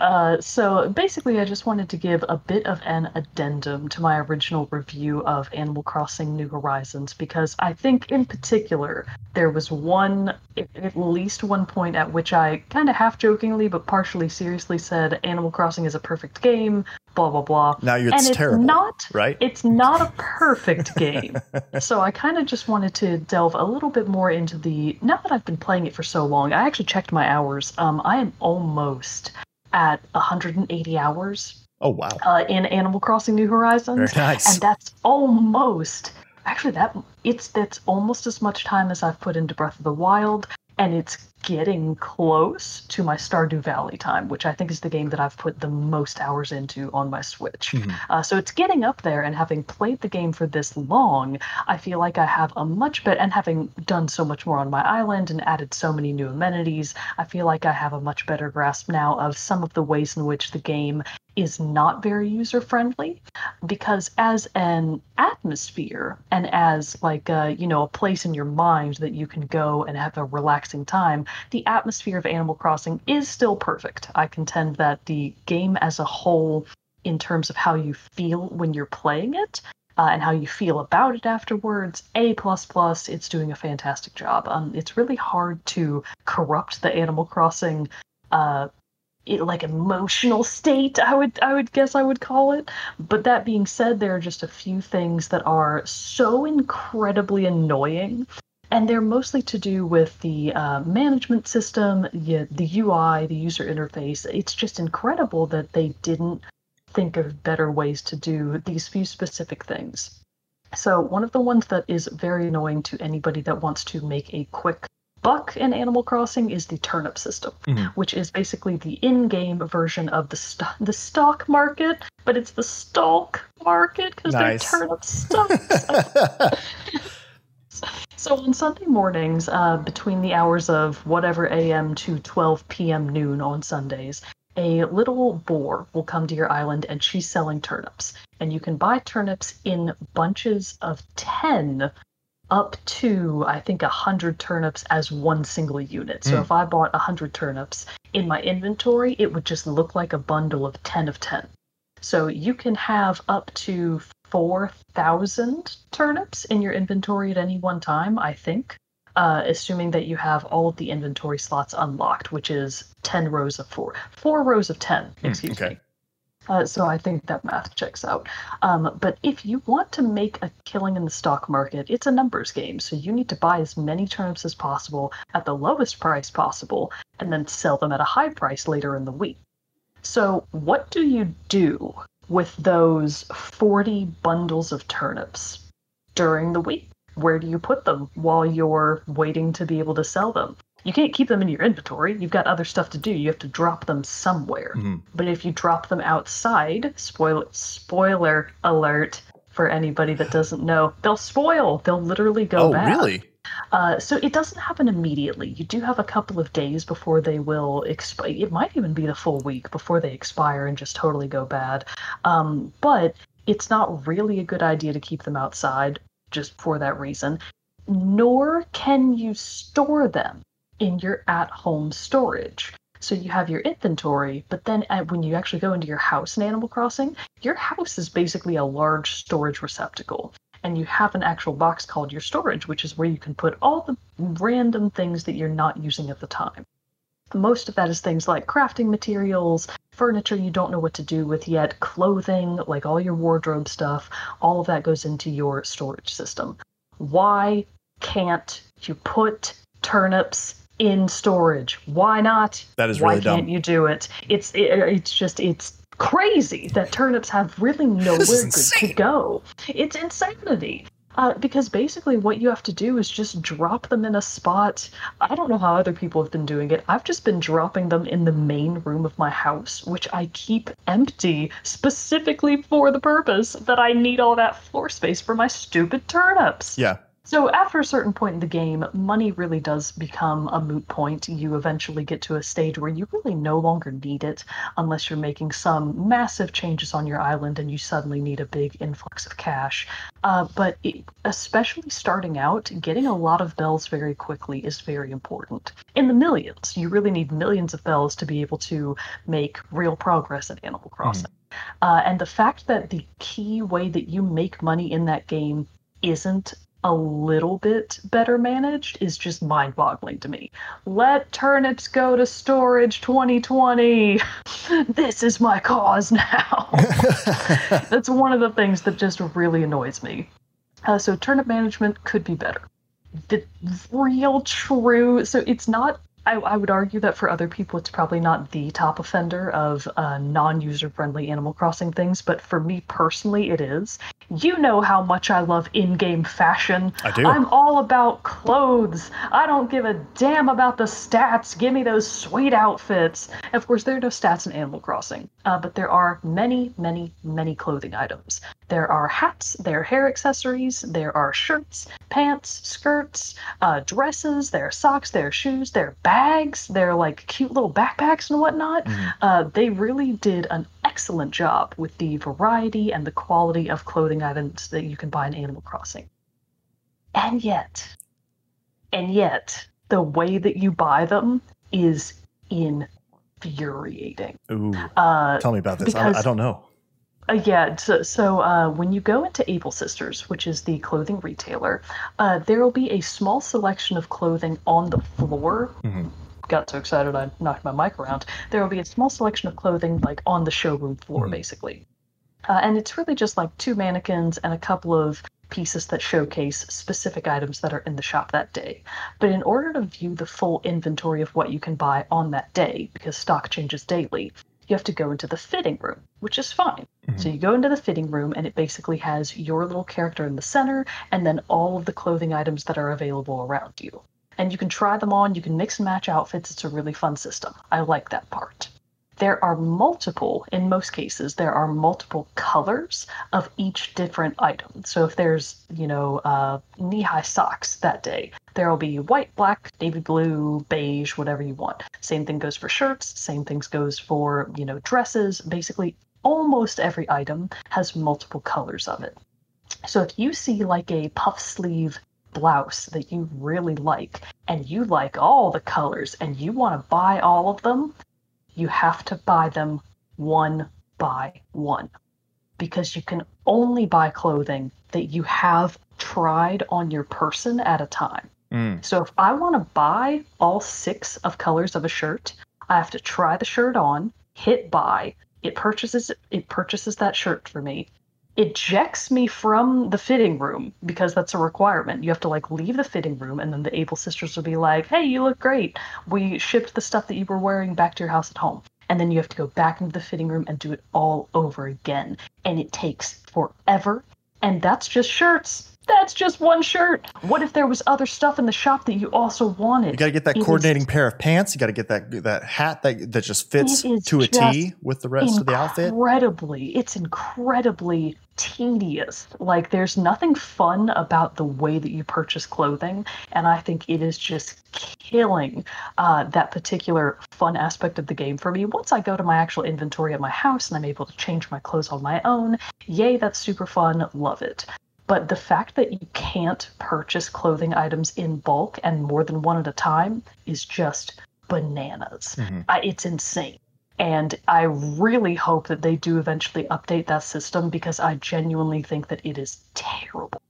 Uh, so basically, I just wanted to give a bit of an addendum to my original review of Animal Crossing New Horizons because I think, in particular, there was one, at least one point at which I kind of half jokingly but partially seriously said Animal Crossing is a perfect game, blah, blah, blah. Now it's and it's terrible, not right? it's not a perfect game. [laughs] so I kind of just wanted to delve a little bit more into the. Now that I've been playing it for so long, I actually checked my hours. Um, I am almost at 180 hours oh wow, uh, in Animal Crossing New Horizons, very nice. and that's almost actually that it's that's almost as much time as I've put into Breath of the Wild, and it's getting close to my Stardew Valley time, which I think is the game that I've put the most hours into on my Switch. Mhm. Uh, so it's getting up there, and having played the game for this long, I feel like I have a much better, and having done so much more on my island and added so many new amenities, I feel like I have a much better grasp now of some of the ways in which the game is not very user friendly because as an atmosphere and as like a, you know a place in your mind that you can go and have a relaxing time the atmosphere of animal crossing is still perfect. I contend that the game as a whole in terms of how you feel when you're playing it uh, and how you feel about it afterwards a plus plus it's doing a fantastic job. Um, it's really hard to corrupt the animal crossing uh, like emotional state i would i would guess i would call it. But that being said there are just a few things that are so incredibly annoying. And they're mostly to do with the uh, management system yeah, the ui the user interface. It's just incredible that they didn't think of better ways to do these few specific things. So one of the ones that is very annoying to anybody that wants to make a quick buck in Animal Crossing is the turnip system, Mhm. which is basically the in-game version of the st- the stock market, but it's the stalk market because Nice. they're turnip [laughs] [laughs] so on Sunday mornings, uh, between the hours of whatever a.m. to 12 p.m. noon on Sundays, a little boar will come to your island and she's selling turnips. And you can buy turnips in bunches of 10 up to I think a hundred turnips as one single unit. So Mm. if I bought a hundred turnips in my inventory, it would just look like a bundle of ten of ten. So you can have up to four thousand turnips in your inventory at any one time, I think. Uh, assuming that you have all of the inventory slots unlocked, which is ten rows of four, four rows of ten. Hmm, Excuse okay. me. Uh, so I think that math checks out. Um, but if you want to make a killing in the stock market, it's a numbers game. So you need to buy as many turnips as possible at the lowest price possible and then sell them at a high price later in the week. So, what do you do with those 40 bundles of turnips during the week? Where do you put them while you're waiting to be able to sell them? You can't keep them in your inventory. You've got other stuff to do. You have to drop them somewhere. Mhm. But if you drop them outside, spoil spoiler alert for anybody that doesn't know, they'll spoil. They'll literally go Oh, bad. really? Uh, so it doesn't happen immediately. You do have a couple of days before they will expire. It might even be the full week before they expire and just totally go bad. Um, but it's not really a good idea to keep them outside just for that reason. Nor can you store them in your at home storage. So you have your inventory, but then at, when you actually go into your house in Animal Crossing, your house is basically a large storage receptacle and you have an actual box called your storage, which is where you can put all the random things that you're not using at the time. Most of that is things like crafting materials, furniture you don't know what to do with yet, clothing, like all your wardrobe stuff, all of that goes into your storage system. Why can't you put turnips in storage? Why not? That is Why really can't dumb. you do it? It's it, it's just it's crazy that turnips have really [laughs] nowhere to go. It's insanity. Uh, because basically, what you have to do is just drop them in a spot. I don't know how other people have been doing it. I've just been dropping them in the main room of my house, which I keep empty specifically for the purpose that I need all that floor space for my stupid turnips. Yeah. So after a certain point in the game, money really does become a moot point. You eventually get to a stage where you really no longer need it unless you're making some massive changes on your island and you suddenly need a big influx of cash. Uh, but it, especially starting out, getting a lot of bells very quickly is very important. In the millions, you really need millions of bells to be able to make real progress in Animal Crossing. Uh, and the fact that the key way that you make money in that game isn't a little bit better managed is just mind boggling to me. Let turnips go to storage 2020. [laughs] This is my cause now. [laughs] That's one of the things that just really annoys me. Uh, so turnip management could be better. The real true. So it's not. I, I would argue that for other people, it's probably not the top offender of uh, non-user friendly Animal Crossing things, but for me personally, it is. You know how much I love in-game fashion. I do. I'm all about clothes. I don't give a damn about the stats. Give me those sweet outfits. Of course, there are no stats in Animal Crossing, uh, but there are many, many, many clothing items. There are hats, there are hair accessories, there are shirts, pants, skirts, uh, dresses, there are socks, there are shoes, there are bags, there are like cute little backpacks and whatnot. Mhm. Uh, they really did an excellent job with the variety and the quality of clothing items that you can buy in Animal Crossing. And yet, and yet, the way that you buy them is infuriating. Ooh. Uh, Tell me about this. I, I don't know. Uh, yeah, so, so uh, when you go into Able Sisters, which is the clothing retailer, uh, there will be a small selection of clothing on the floor. Mhm. Got so excited I knocked my mic around. There will be a small selection of clothing like on the showroom floor, Mhm. basically. Uh, and it's really just like two mannequins and a couple of pieces that showcase specific items that are in the shop that day. But in order to view the full inventory of what you can buy on that day, because stock changes daily, you have to go into the fitting room, which is fine. So mm-hmm. you go into the fitting room, and it basically has your little character in the center, and then all of the clothing items that are available around you. And you can try them on, you can mix and match outfits. It's a really fun system. I like that part. There are multiple, in most cases, there are multiple colors of each different item. So if there's, you know, uh, knee high socks that day, there will be white, black, navy blue, beige, whatever you want. Same thing goes for shirts, same things goes for, you know, dresses. Basically, almost every item has multiple colors of it. So if you see like a puff sleeve blouse that you really like and you like all the colors and you want to buy all of them, you have to buy them one by one because you can only buy clothing that you have tried on your person at a time. Mm. So if I want to buy all six of colors of a shirt, I have to try the shirt on, hit buy. It purchases it purchases that shirt for me. Ejects me from the fitting room because that's a requirement. You have to like leave the fitting room, and then the Able sisters will be like, "Hey, you look great. We shipped the stuff that you were wearing back to your house at home." And then you have to go back into the fitting room and do it all over again, and it takes forever. And that's just shirts that's just one shirt. What if there was other stuff in the shop that you also wanted? You got to get that It coordinating is pair of pants. You got to get that that hat that that just fits to a T with the rest of the outfit. Incredibly, it's incredibly tedious. Like there's nothing fun about the way that you purchase clothing, and I think it is just killing uh, that particular fun aspect of the game for me. Once I go to my actual inventory at my house and I'm able to change my clothes on my own, yay, that's super fun. Love it. But the fact that you can't purchase clothing items in bulk and more than one at a time is just bananas. Mhm. I, it's insane. And I really hope that they do eventually update that system because I genuinely think that it is terrible.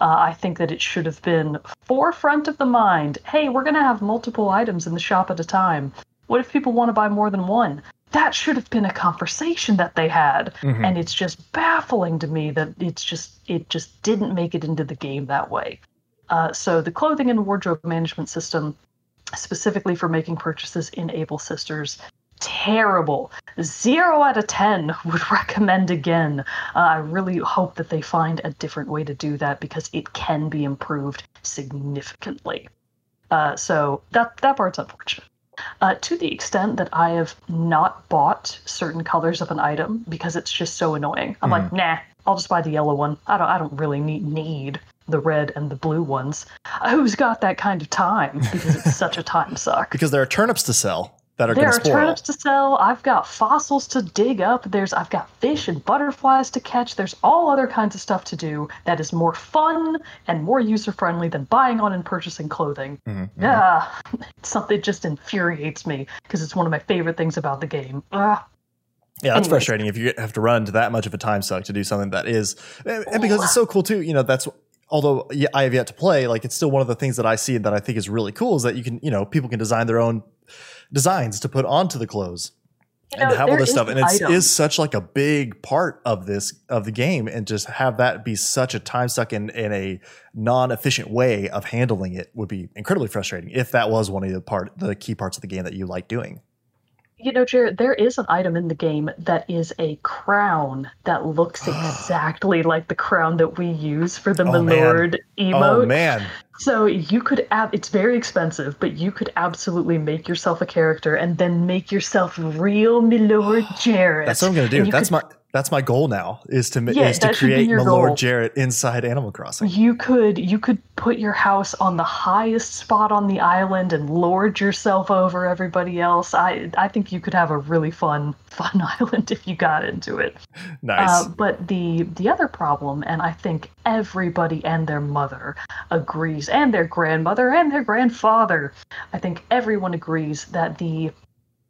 Uh, I think that it should have been forefront of the mind. Hey, we're going to have multiple items in the shop at a time. What if people want to buy more than one? That should have been a conversation that they had. Mhm. and it's just baffling to me that it's just it just didn't make it into the game that way. Uh, so the clothing and wardrobe management system specifically for making purchases in able sisters terrible. Zero out of ten [laughs] would recommend again. Uh, i really hope that they find a different way to do that because it can be improved significantly. Uh, so that that part's unfortunate uh, to the extent that I have not bought certain colors of an item because it's just so annoying. I'm like, nah, I'll just buy the yellow one. I don't, I don't really need, need the red and the blue ones. Who's got that kind of time? Because it's such a time suck. [laughs] Because there are turnips to sell that are There are turnips to sell. I've got fossils to dig up. There's I've got fish and butterflies to catch. There's all other kinds of stuff to do that is more fun and more user friendly than buying on and purchasing clothing. Mhm, mhm. Yeah, something just infuriates me because it's one of my favorite things about the game. Ah, Yeah, that's Anyways. frustrating if you have to run to that much of a time suck to do something that is, and and because it's so cool too. You know, that's although I have yet to play, like it's still one of the things that I see that I think is really cool is that you can, you know, people can design their own designs to put onto the clothes you and know, have all this stuff, and it is such like a big part of this of the game, and just have that be such a time suck in in a non efficient way of handling it would be incredibly frustrating. If that was one of the part the key parts of the game that you like doing. You know, Jarrett, there is an item in the game that is a crown that looks [gasps] exactly like the crown that we use for the Oh, man. Milord oh, emote. Oh man, So you could ab- it's very expensive, but you could absolutely make yourself a character and then make yourself real Milord Jarrett. [gasps] that's what I'm gonna do. That's could- my that's my goal now is to Yeah, is to that should be create goal. Lord Jarrett inside Animal Crossing. you could you could put your house on the highest spot on the island and lord yourself over everybody else. I I think you could have a really fun fun [laughs] island if you got into it. Nice. Uh, but the the other problem, and I think everybody and their mother agrees, and their grandmother and their grandfather, I think everyone agrees that the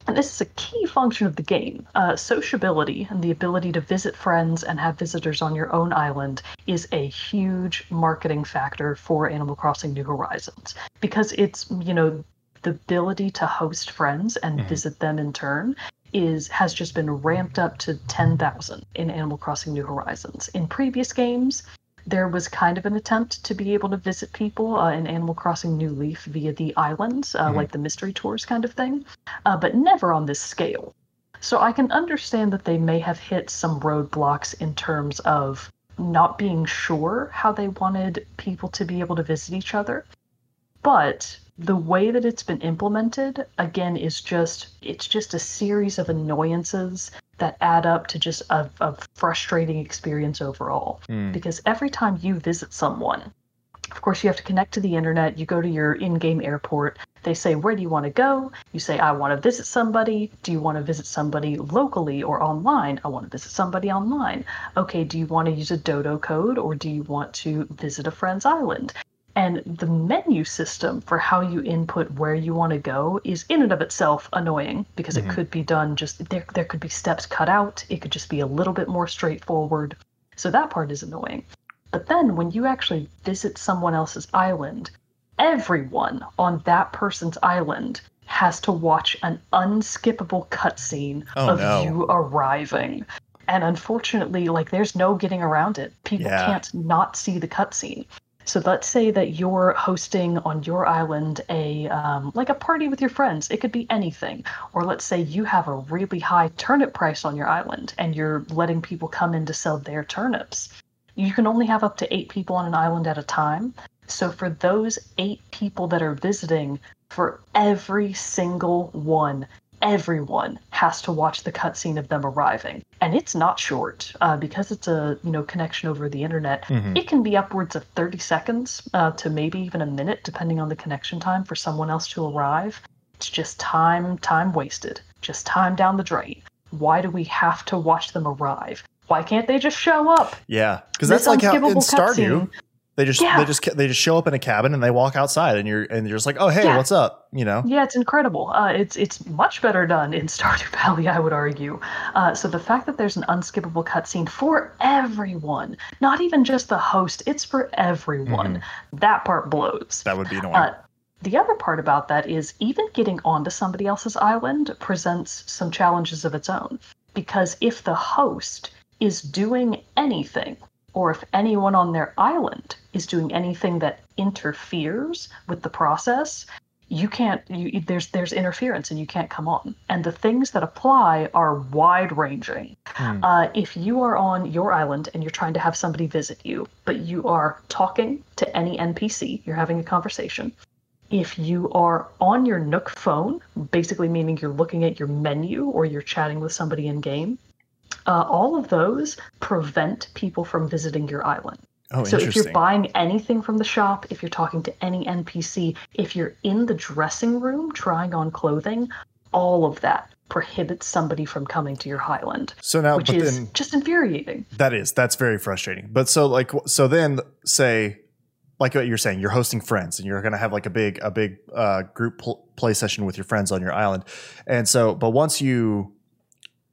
and this is a key function of the game. Uh, sociability and the ability to visit friends and have visitors on your own island is a huge marketing factor for Animal Crossing New Horizons because it's, you know, the ability to host friends and Mhm. visit them in turn is has just been ramped up to 10,000 in Animal Crossing New Horizons. In previous games, there was kind of an attempt to be able to visit people uh, in Animal Crossing New Leaf via the islands, uh, Mhm. like the mystery tours kind of thing, uh, but never on this scale. So I can understand that they may have hit some roadblocks in terms of not being sure how they wanted people to be able to visit each other. But the way that it's been implemented, again, is just it's just a series of annoyances that add up to just a, a frustrating experience overall Hmm. because every time you visit someone, of course, you have to connect to the internet. You go to your in game airport. They say, Where do you want to go? You say, I want to visit somebody. Do you want to visit somebody locally or online? I want to visit somebody online. Okay, do you want to use a dodo code or do you want to visit a friend's island? And the menu system for how you input where you want to go is in and of itself annoying because Mhm. it could be done just there there could be steps cut out. It could just be a little bit more straightforward. So that part is annoying. But then when you actually visit someone else's island, everyone on that person's island has to watch an unskippable cutscene Oh, of no. you arriving. And unfortunately, like there's no getting around it. People Yeah. can't not see the cutscene. So let's say that you're hosting on your island a um, like a party with your friends. It could be anything. Or let's say you have a really high turnip price on your island and you're letting people come in to sell their turnips. You can only have up to eight people on an island at a time. So for those eight people that are visiting, for every single one, everyone has to watch the cutscene of them arriving, and it's not short uh, because it's a you know connection over the internet. Mhm. It can be upwards of thirty seconds uh, to maybe even a minute, depending on the connection time for someone else to arrive. It's just time, time wasted, just time down the drain. Why do we have to watch them arrive? Why can't they just show up? Yeah, because that's like how in Stardew. They just Yeah. they just they just show up in a cabin and they walk outside and you're and you're just like, oh hey, Yeah. what's up? You know? Yeah, it's incredible. Uh, it's it's much better done in [laughs] Stardew Valley, I would argue. Uh, so the fact that there's an unskippable cutscene for everyone, not even just the host, it's for everyone. That part blows. That would be annoying. Uh, the other part about that is even getting onto somebody else's island presents some challenges of its own. Because if the host is doing anything, or if anyone on their island is doing anything that interferes with the process, you can't you, there's there's interference and you can't come on. And the things that apply are wide ranging. Hmm. uh, if you are on your island and you're trying to have somebody visit you but you are talking to any npc you're having a conversation. If you are on your nook phone basically meaning you're looking at your menu or you're chatting with somebody in game uh, all of those prevent people from visiting your island oh, so if you're buying anything from the shop, if you're talking to any NPC, if you're in the dressing room trying on clothing, all of that prohibits somebody from coming to your highland, so now, which is then just infuriating. that is that's very frustrating. But so like so then say like what you're saying, you're hosting friends and you're going to have like a big a big uh, group pl- play session with your friends on your island, and so but once you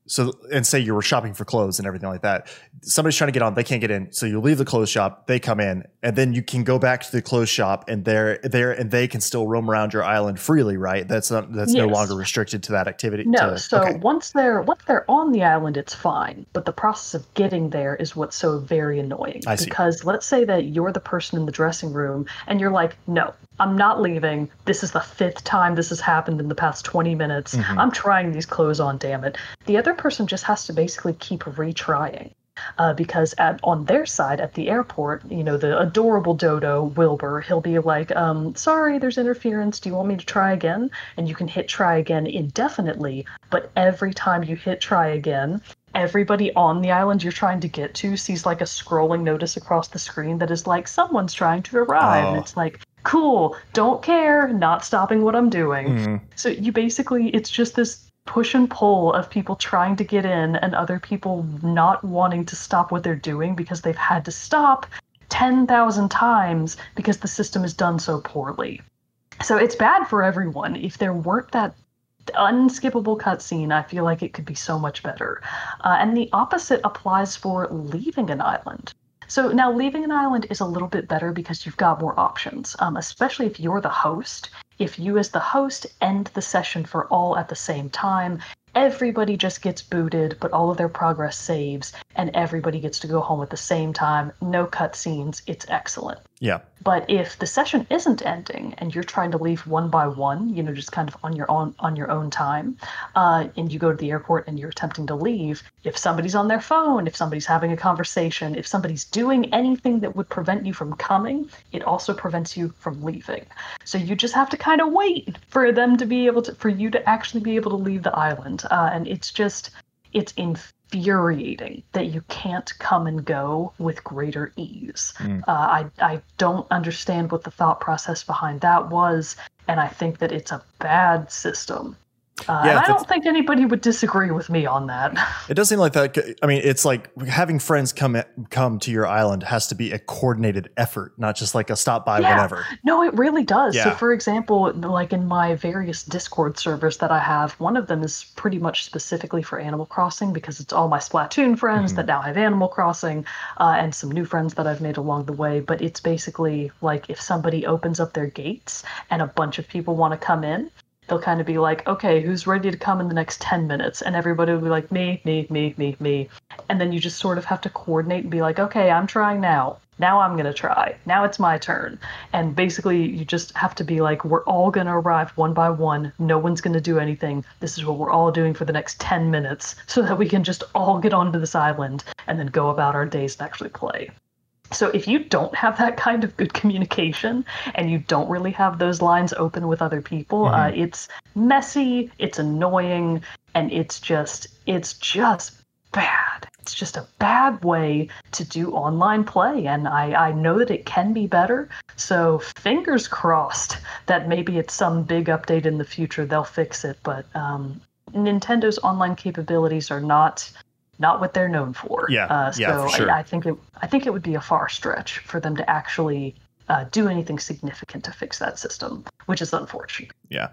so and say you were shopping for clothes and everything like that somebody's trying to get on they can't get in so you leave the clothes shop they come in and then you can go back to the clothes shop and they're there and they can still roam around your island freely right that's not that's no longer restricted to that activity No, to- so okay. once they're once they're on the island, it's fine. But the process of getting there is what's so very annoying. I see. Because let's say that you're the person in the dressing room and you're like, "No, I'm not leaving. This is the fifth time this has happened in the past 20 minutes. Mhm. I'm trying these clothes on. Damn it." The other person just has to basically keep retrying. Uh, because at on their side at the airport, you know, the adorable dodo Wilbur, he'll be like, um, "Sorry, there's interference. Do you want me to try again?" And you can hit try again indefinitely. But every time you hit try again, everybody on the island you're trying to get to sees like a scrolling notice across the screen that is like, "Someone's trying to arrive," and Oh. it's like, "Cool, don't care, not stopping what I'm doing." Mhm. So you basically, it's just this push and pull of people trying to get in and other people not wanting to stop what they're doing because they've had to stop 10,000 times because the system is done so poorly. So it's bad for everyone. If there weren't that unskippable cutscene, I feel like it could be so much better. Uh, and the opposite applies for leaving an island. So now leaving an island is a little bit better because you've got more options, um, especially if you're the host. If you, as the host, end the session for all at the same time, everybody just gets booted, but all of their progress saves, and everybody gets to go home at the same time. No cutscenes. It's excellent. Yeah But if the session isn't ending and you're trying to leave one by one, you know, just kind of on your own on your own time, uh, and you go to the airport and you're attempting to leave, if somebody's on their phone, if somebody's having a conversation, if somebody's doing anything that would prevent you from coming, it also prevents you from leaving. So you just have to kind of wait for them to be able to, for you to actually be able to leave the island, uh, and it's just, it's infuriating that you can't come and go with greater ease. Mm. Uh, I I don't understand what the thought process behind that was, and I think that it's a bad system. Uh, Yeah, I don't think anybody would disagree with me on that. [laughs] It does seem like that. I mean, it's like having friends come come to your island has to be a coordinated effort, not just like a stop by Yeah. whenever. No, it really does. So, for example, like in my various Discord servers that I have, one of them is pretty much specifically for Animal Crossing because it's all my Splatoon friends Mhm. that now have Animal Crossing uh, and some new friends that I've made along the way. But it's basically like if somebody opens up their gates and a bunch of people want to come in, they'll kind of be like, okay, who's ready to come in the next 10 minutes? And everybody will be like, me, me, me, me, me. And then you just sort of have to coordinate and be like, okay, I'm trying now. Now I'm going to try. Now it's my turn. And basically, you just have to be like, we're all going to arrive one by one. No one's going to do anything. This is what we're all doing for the next 10 minutes so that we can just all get onto this island and then go about our days and actually play. So if you don't have that kind of good communication and you don't really have those lines open with other people, uh, it's messy, it's annoying, and it's just it's just bad. It's just a bad way to do online play, and I, I know that it can be better. So fingers crossed that maybe it's some big update in the future they'll fix it. But um, Nintendo's online capabilities are not not what they're known for. Yeah, Uh, so yeah, for sure. I, I think it I think it would be a far stretch for them to actually uh, do anything significant to fix that system, which is unfortunate. Yeah.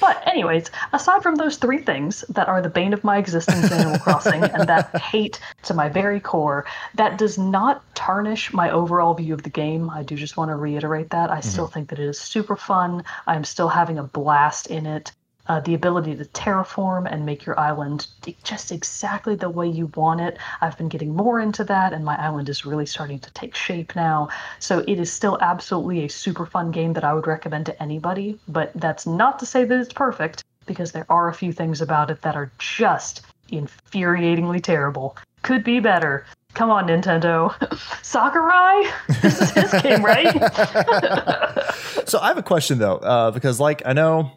But anyways, aside from those three things that are the bane of my existence in Animal Crossing [laughs] and that hate to my very core, that does not tarnish my overall view of the game. I do just want to reiterate that. I still think that it is super fun. I'm still having a blast in it. Uh, the ability to terraform and make your island just exactly the way you want it. I've been getting more into that, and my island is really starting to take shape now. So it is still absolutely a super fun game that I would recommend to anybody. But that's not to say that it's perfect, because there are a few things about it that are just infuriatingly terrible. Could be better. Come on, Nintendo. [laughs] Sakurai? [laughs] This is his game, right? [laughs] So I have a question though, uh, because like I know,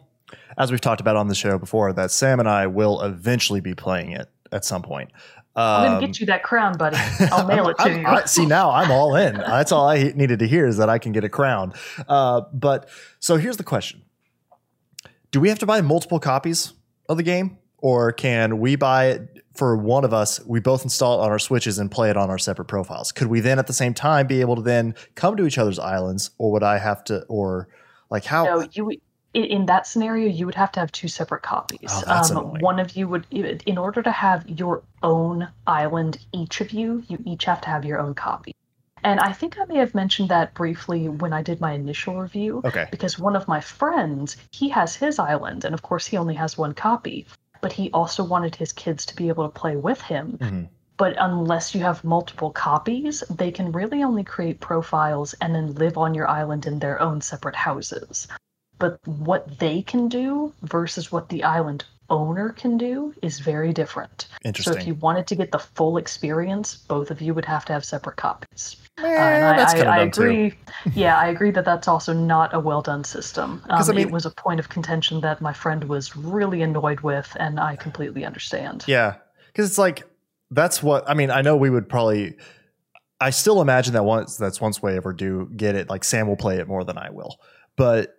as we've talked about on the show before, that Sam and I will eventually be playing it at some point. I'm Um, going to get you that crown, buddy. [laughs] I'll mail it to I'm- you. I- see now I'm all in. That's all I needed to hear is that I can get a crown. Uh, but so here's the question: Do we have to buy multiple copies of the game, or can we buy it for one of us? We both install it on our switches and play it on our separate profiles. Could we then at the same time be able to then come to each other's islands, or would I have to, or like how? No, you would- in, that scenario, you would have to have two separate copies. Oh, um, one of you would, in order to have your own island, each of you, you each have to have your own copy. And I think I may have mentioned that briefly when I did my initial review. Okay. Because one of my friends, he has his island, and of course, he only has one copy. But he also wanted his kids to be able to play with him. Mhm. But unless you have multiple copies, they can really only create profiles and then live on your island in their own separate houses. But what they can do versus what the island owner can do is very different. Interesting. So if you wanted to get the full experience, both of you would have to have separate copies. Uh, Eh, and that's I, kinda I, I too. agree. yeah, I agree that that's also not a well done system. Um, [laughs] 'Cause, I mean- it was a point of contention that my friend was really annoyed with, and I completely understand. Yeah, because it's like that's what I mean. I know we would probably. I still imagine that once that's once we ever do get it, like Sam will play it more than I will, but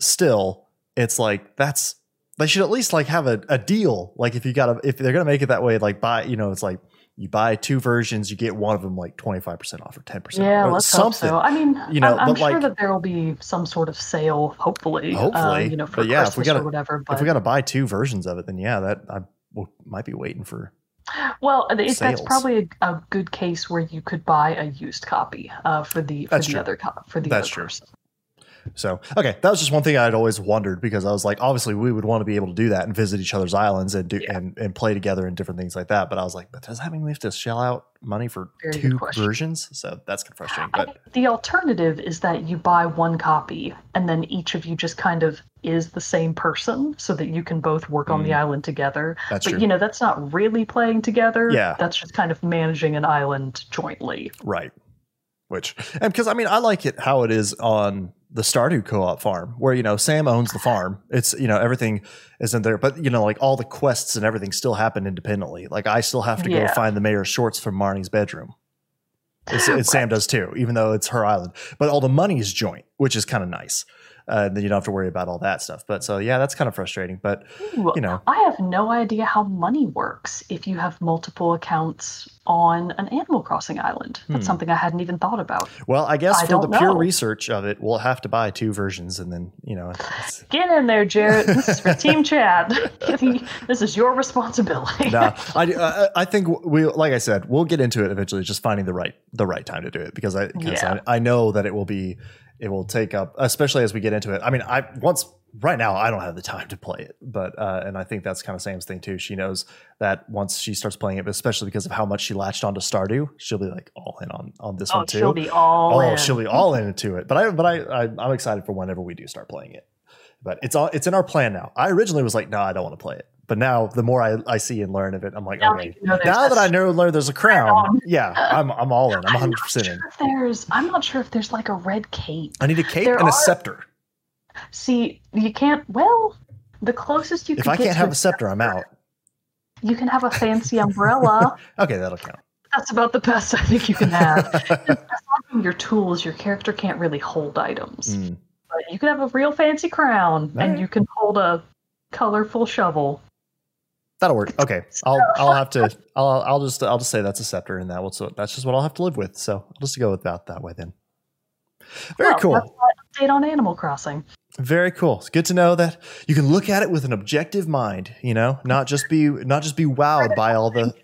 still, it's like that's they should at least like have a, a deal. Like if you got if they're gonna make it that way, like buy you know it's like you buy two versions, you get one of them like twenty five percent off or ten percent. Yeah, or let's something. hope so. I mean, you know, I'm, I'm sure like- that there will be some sort of sale, hopefully. uh, Hopefully. you know, for But yeah, if we gotta- or whatever. But If we got to buy two versions of it, then yeah, that I will, might be waiting for. well, it, that's probably a, a good case where you could buy a used copy uh, for the for That's the true. other co- for the That's other true. person. So okay, that was just one thing I'd always wondered because I was like, obviously we would want to be able to do that and visit each other's islands and do Yeah. and, and play together and different things like that. But I was like, but does that mean we have to shell out money for Very two versions? So that's kind of frustrating. But the alternative is that you buy one copy and then each of you just kind of is the same person so that you can both work on the mm. island together. that's but true. you know, that's not really playing together. Yeah. That's just kind of managing an island jointly. right. Which and because I mean I like it how it is on the Stardew co-op farm where you know Sam owns the farm. It's you know everything is in there, but you know like all the quests and everything still happen independently. Like I still have to go find the mayor's shorts from Marnie's bedroom. It's, it's [laughs] Sam does too, even though it's her island. But all the money is joint, which is kind of nice. Uh, then you don't have to worry about all that stuff. But so yeah, that's kind of frustrating. But Ooh, you know, I have no idea how money works if you have multiple accounts on an Animal Crossing island. That's Hmm. something I hadn't even thought about. well, I guess I for the pure research of it, we'll have to buy two versions, and then you know, it's, [sighs] Get in there, Jarrett. [laughs] This is for Team Chad. [laughs] this is your responsibility. nah, I, [laughs] I I think we like I said, we'll get into it eventually. Just finding the right the right time to do it because I because Yeah. I, I know that it will be it will take up, especially as we get into it. I mean, I once right now I don't have the time to play it, but uh, and I think that's kind of Sam's thing too. She knows that once she starts playing it, especially because of how much she latched onto Stardew, she'll be like all in on on this oh, one too. she'll be all oh, in. she'll be all into it. But I but I, I I'm excited for whenever we do start playing it. But it's all it's in our plan now. I originally was like, no, I don't want to play it. But now the more I, I see and learn of it, I'm like, Now that okay. you know Now that I know learn there's a crown, [laughs] yeah, I'm I'm all in. I'm I'm 100 not percent sure in. if there's. I'm not sure if there's like a red cape. I need a cape There and a scepter. See, you can't. Well, the closest you can If I can't have a scepter, I'm out. you can have a fancy [laughs] umbrella. Okay, that'll count. That's about the best I think you can have. [laughs] Your tools, your character can't really hold items. Mm. But you can have a real fancy crown, and you can hold a colorful shovel. That'll work. Okay, I'll I'll have to I'll I'll just I'll just say that's a scepter, and that will so that's just what I'll have to live with. So I'll just go with that that way then. Very Well, cool. Update on Animal Crossing. Very cool. It's good to know that you can look at it with an objective mind. You know, not just be not just be wowed by all the.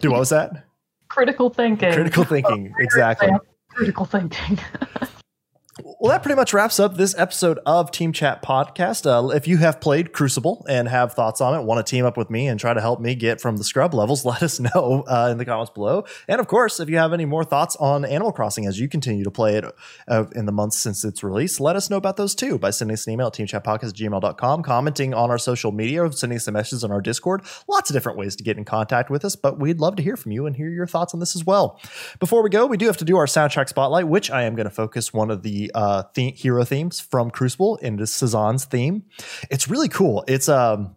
Do what was that? Critical thinking. Critical thinking. [laughs] Exactly. Critical thinking. [laughs] Well, that pretty much wraps up this episode of Team Chat Podcast. Uh, if you have played Crucible and have thoughts on it, want to team up with me and try to help me get from the scrub levels, [laughs] let us know uh, in the comments below. And of course, if you have any more thoughts on Animal Crossing as you continue to play it uh, in the months since its release, let us know about those too by sending us an email at teamchatpodcast@gmail.com, commenting on our social media, sending us a message on our Discord. Lots of different ways to get in contact with us, but we'd love to hear from you and hear your thoughts on this as well. Before we go, we do have to do our soundtrack spotlight, which I am going to focus one of the uh, the- hero themes from Crucible into Sazan's theme. It's really cool. It's um,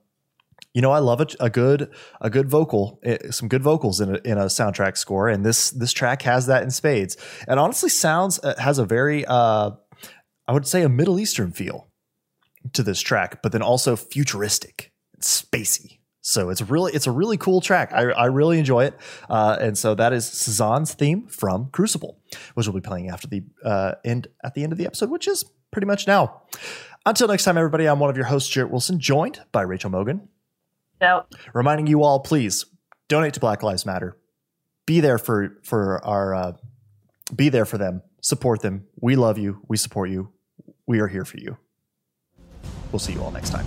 you know, I love a, a good a good vocal, eh, some good vocals in a, in a soundtrack score, and this this track has that in spades. And honestly, sounds uh, has a very uh, I would say a Middle Eastern feel to this track, but then also futuristic, spacey. So it's really it's a really cool track. I, I really enjoy it, uh, and so that is Sazan's theme from Crucible, which we'll be playing after the uh, end at the end of the episode, which is pretty much now. Until next time, everybody. I'm one of your hosts, Jarrett Wilson, joined by Rachel Mogan, Out. reminding you all, please donate to Black Lives Matter. Be there for for our uh, be there for them. Support them. We love you. We support you. We are here for you. We'll see you all next time.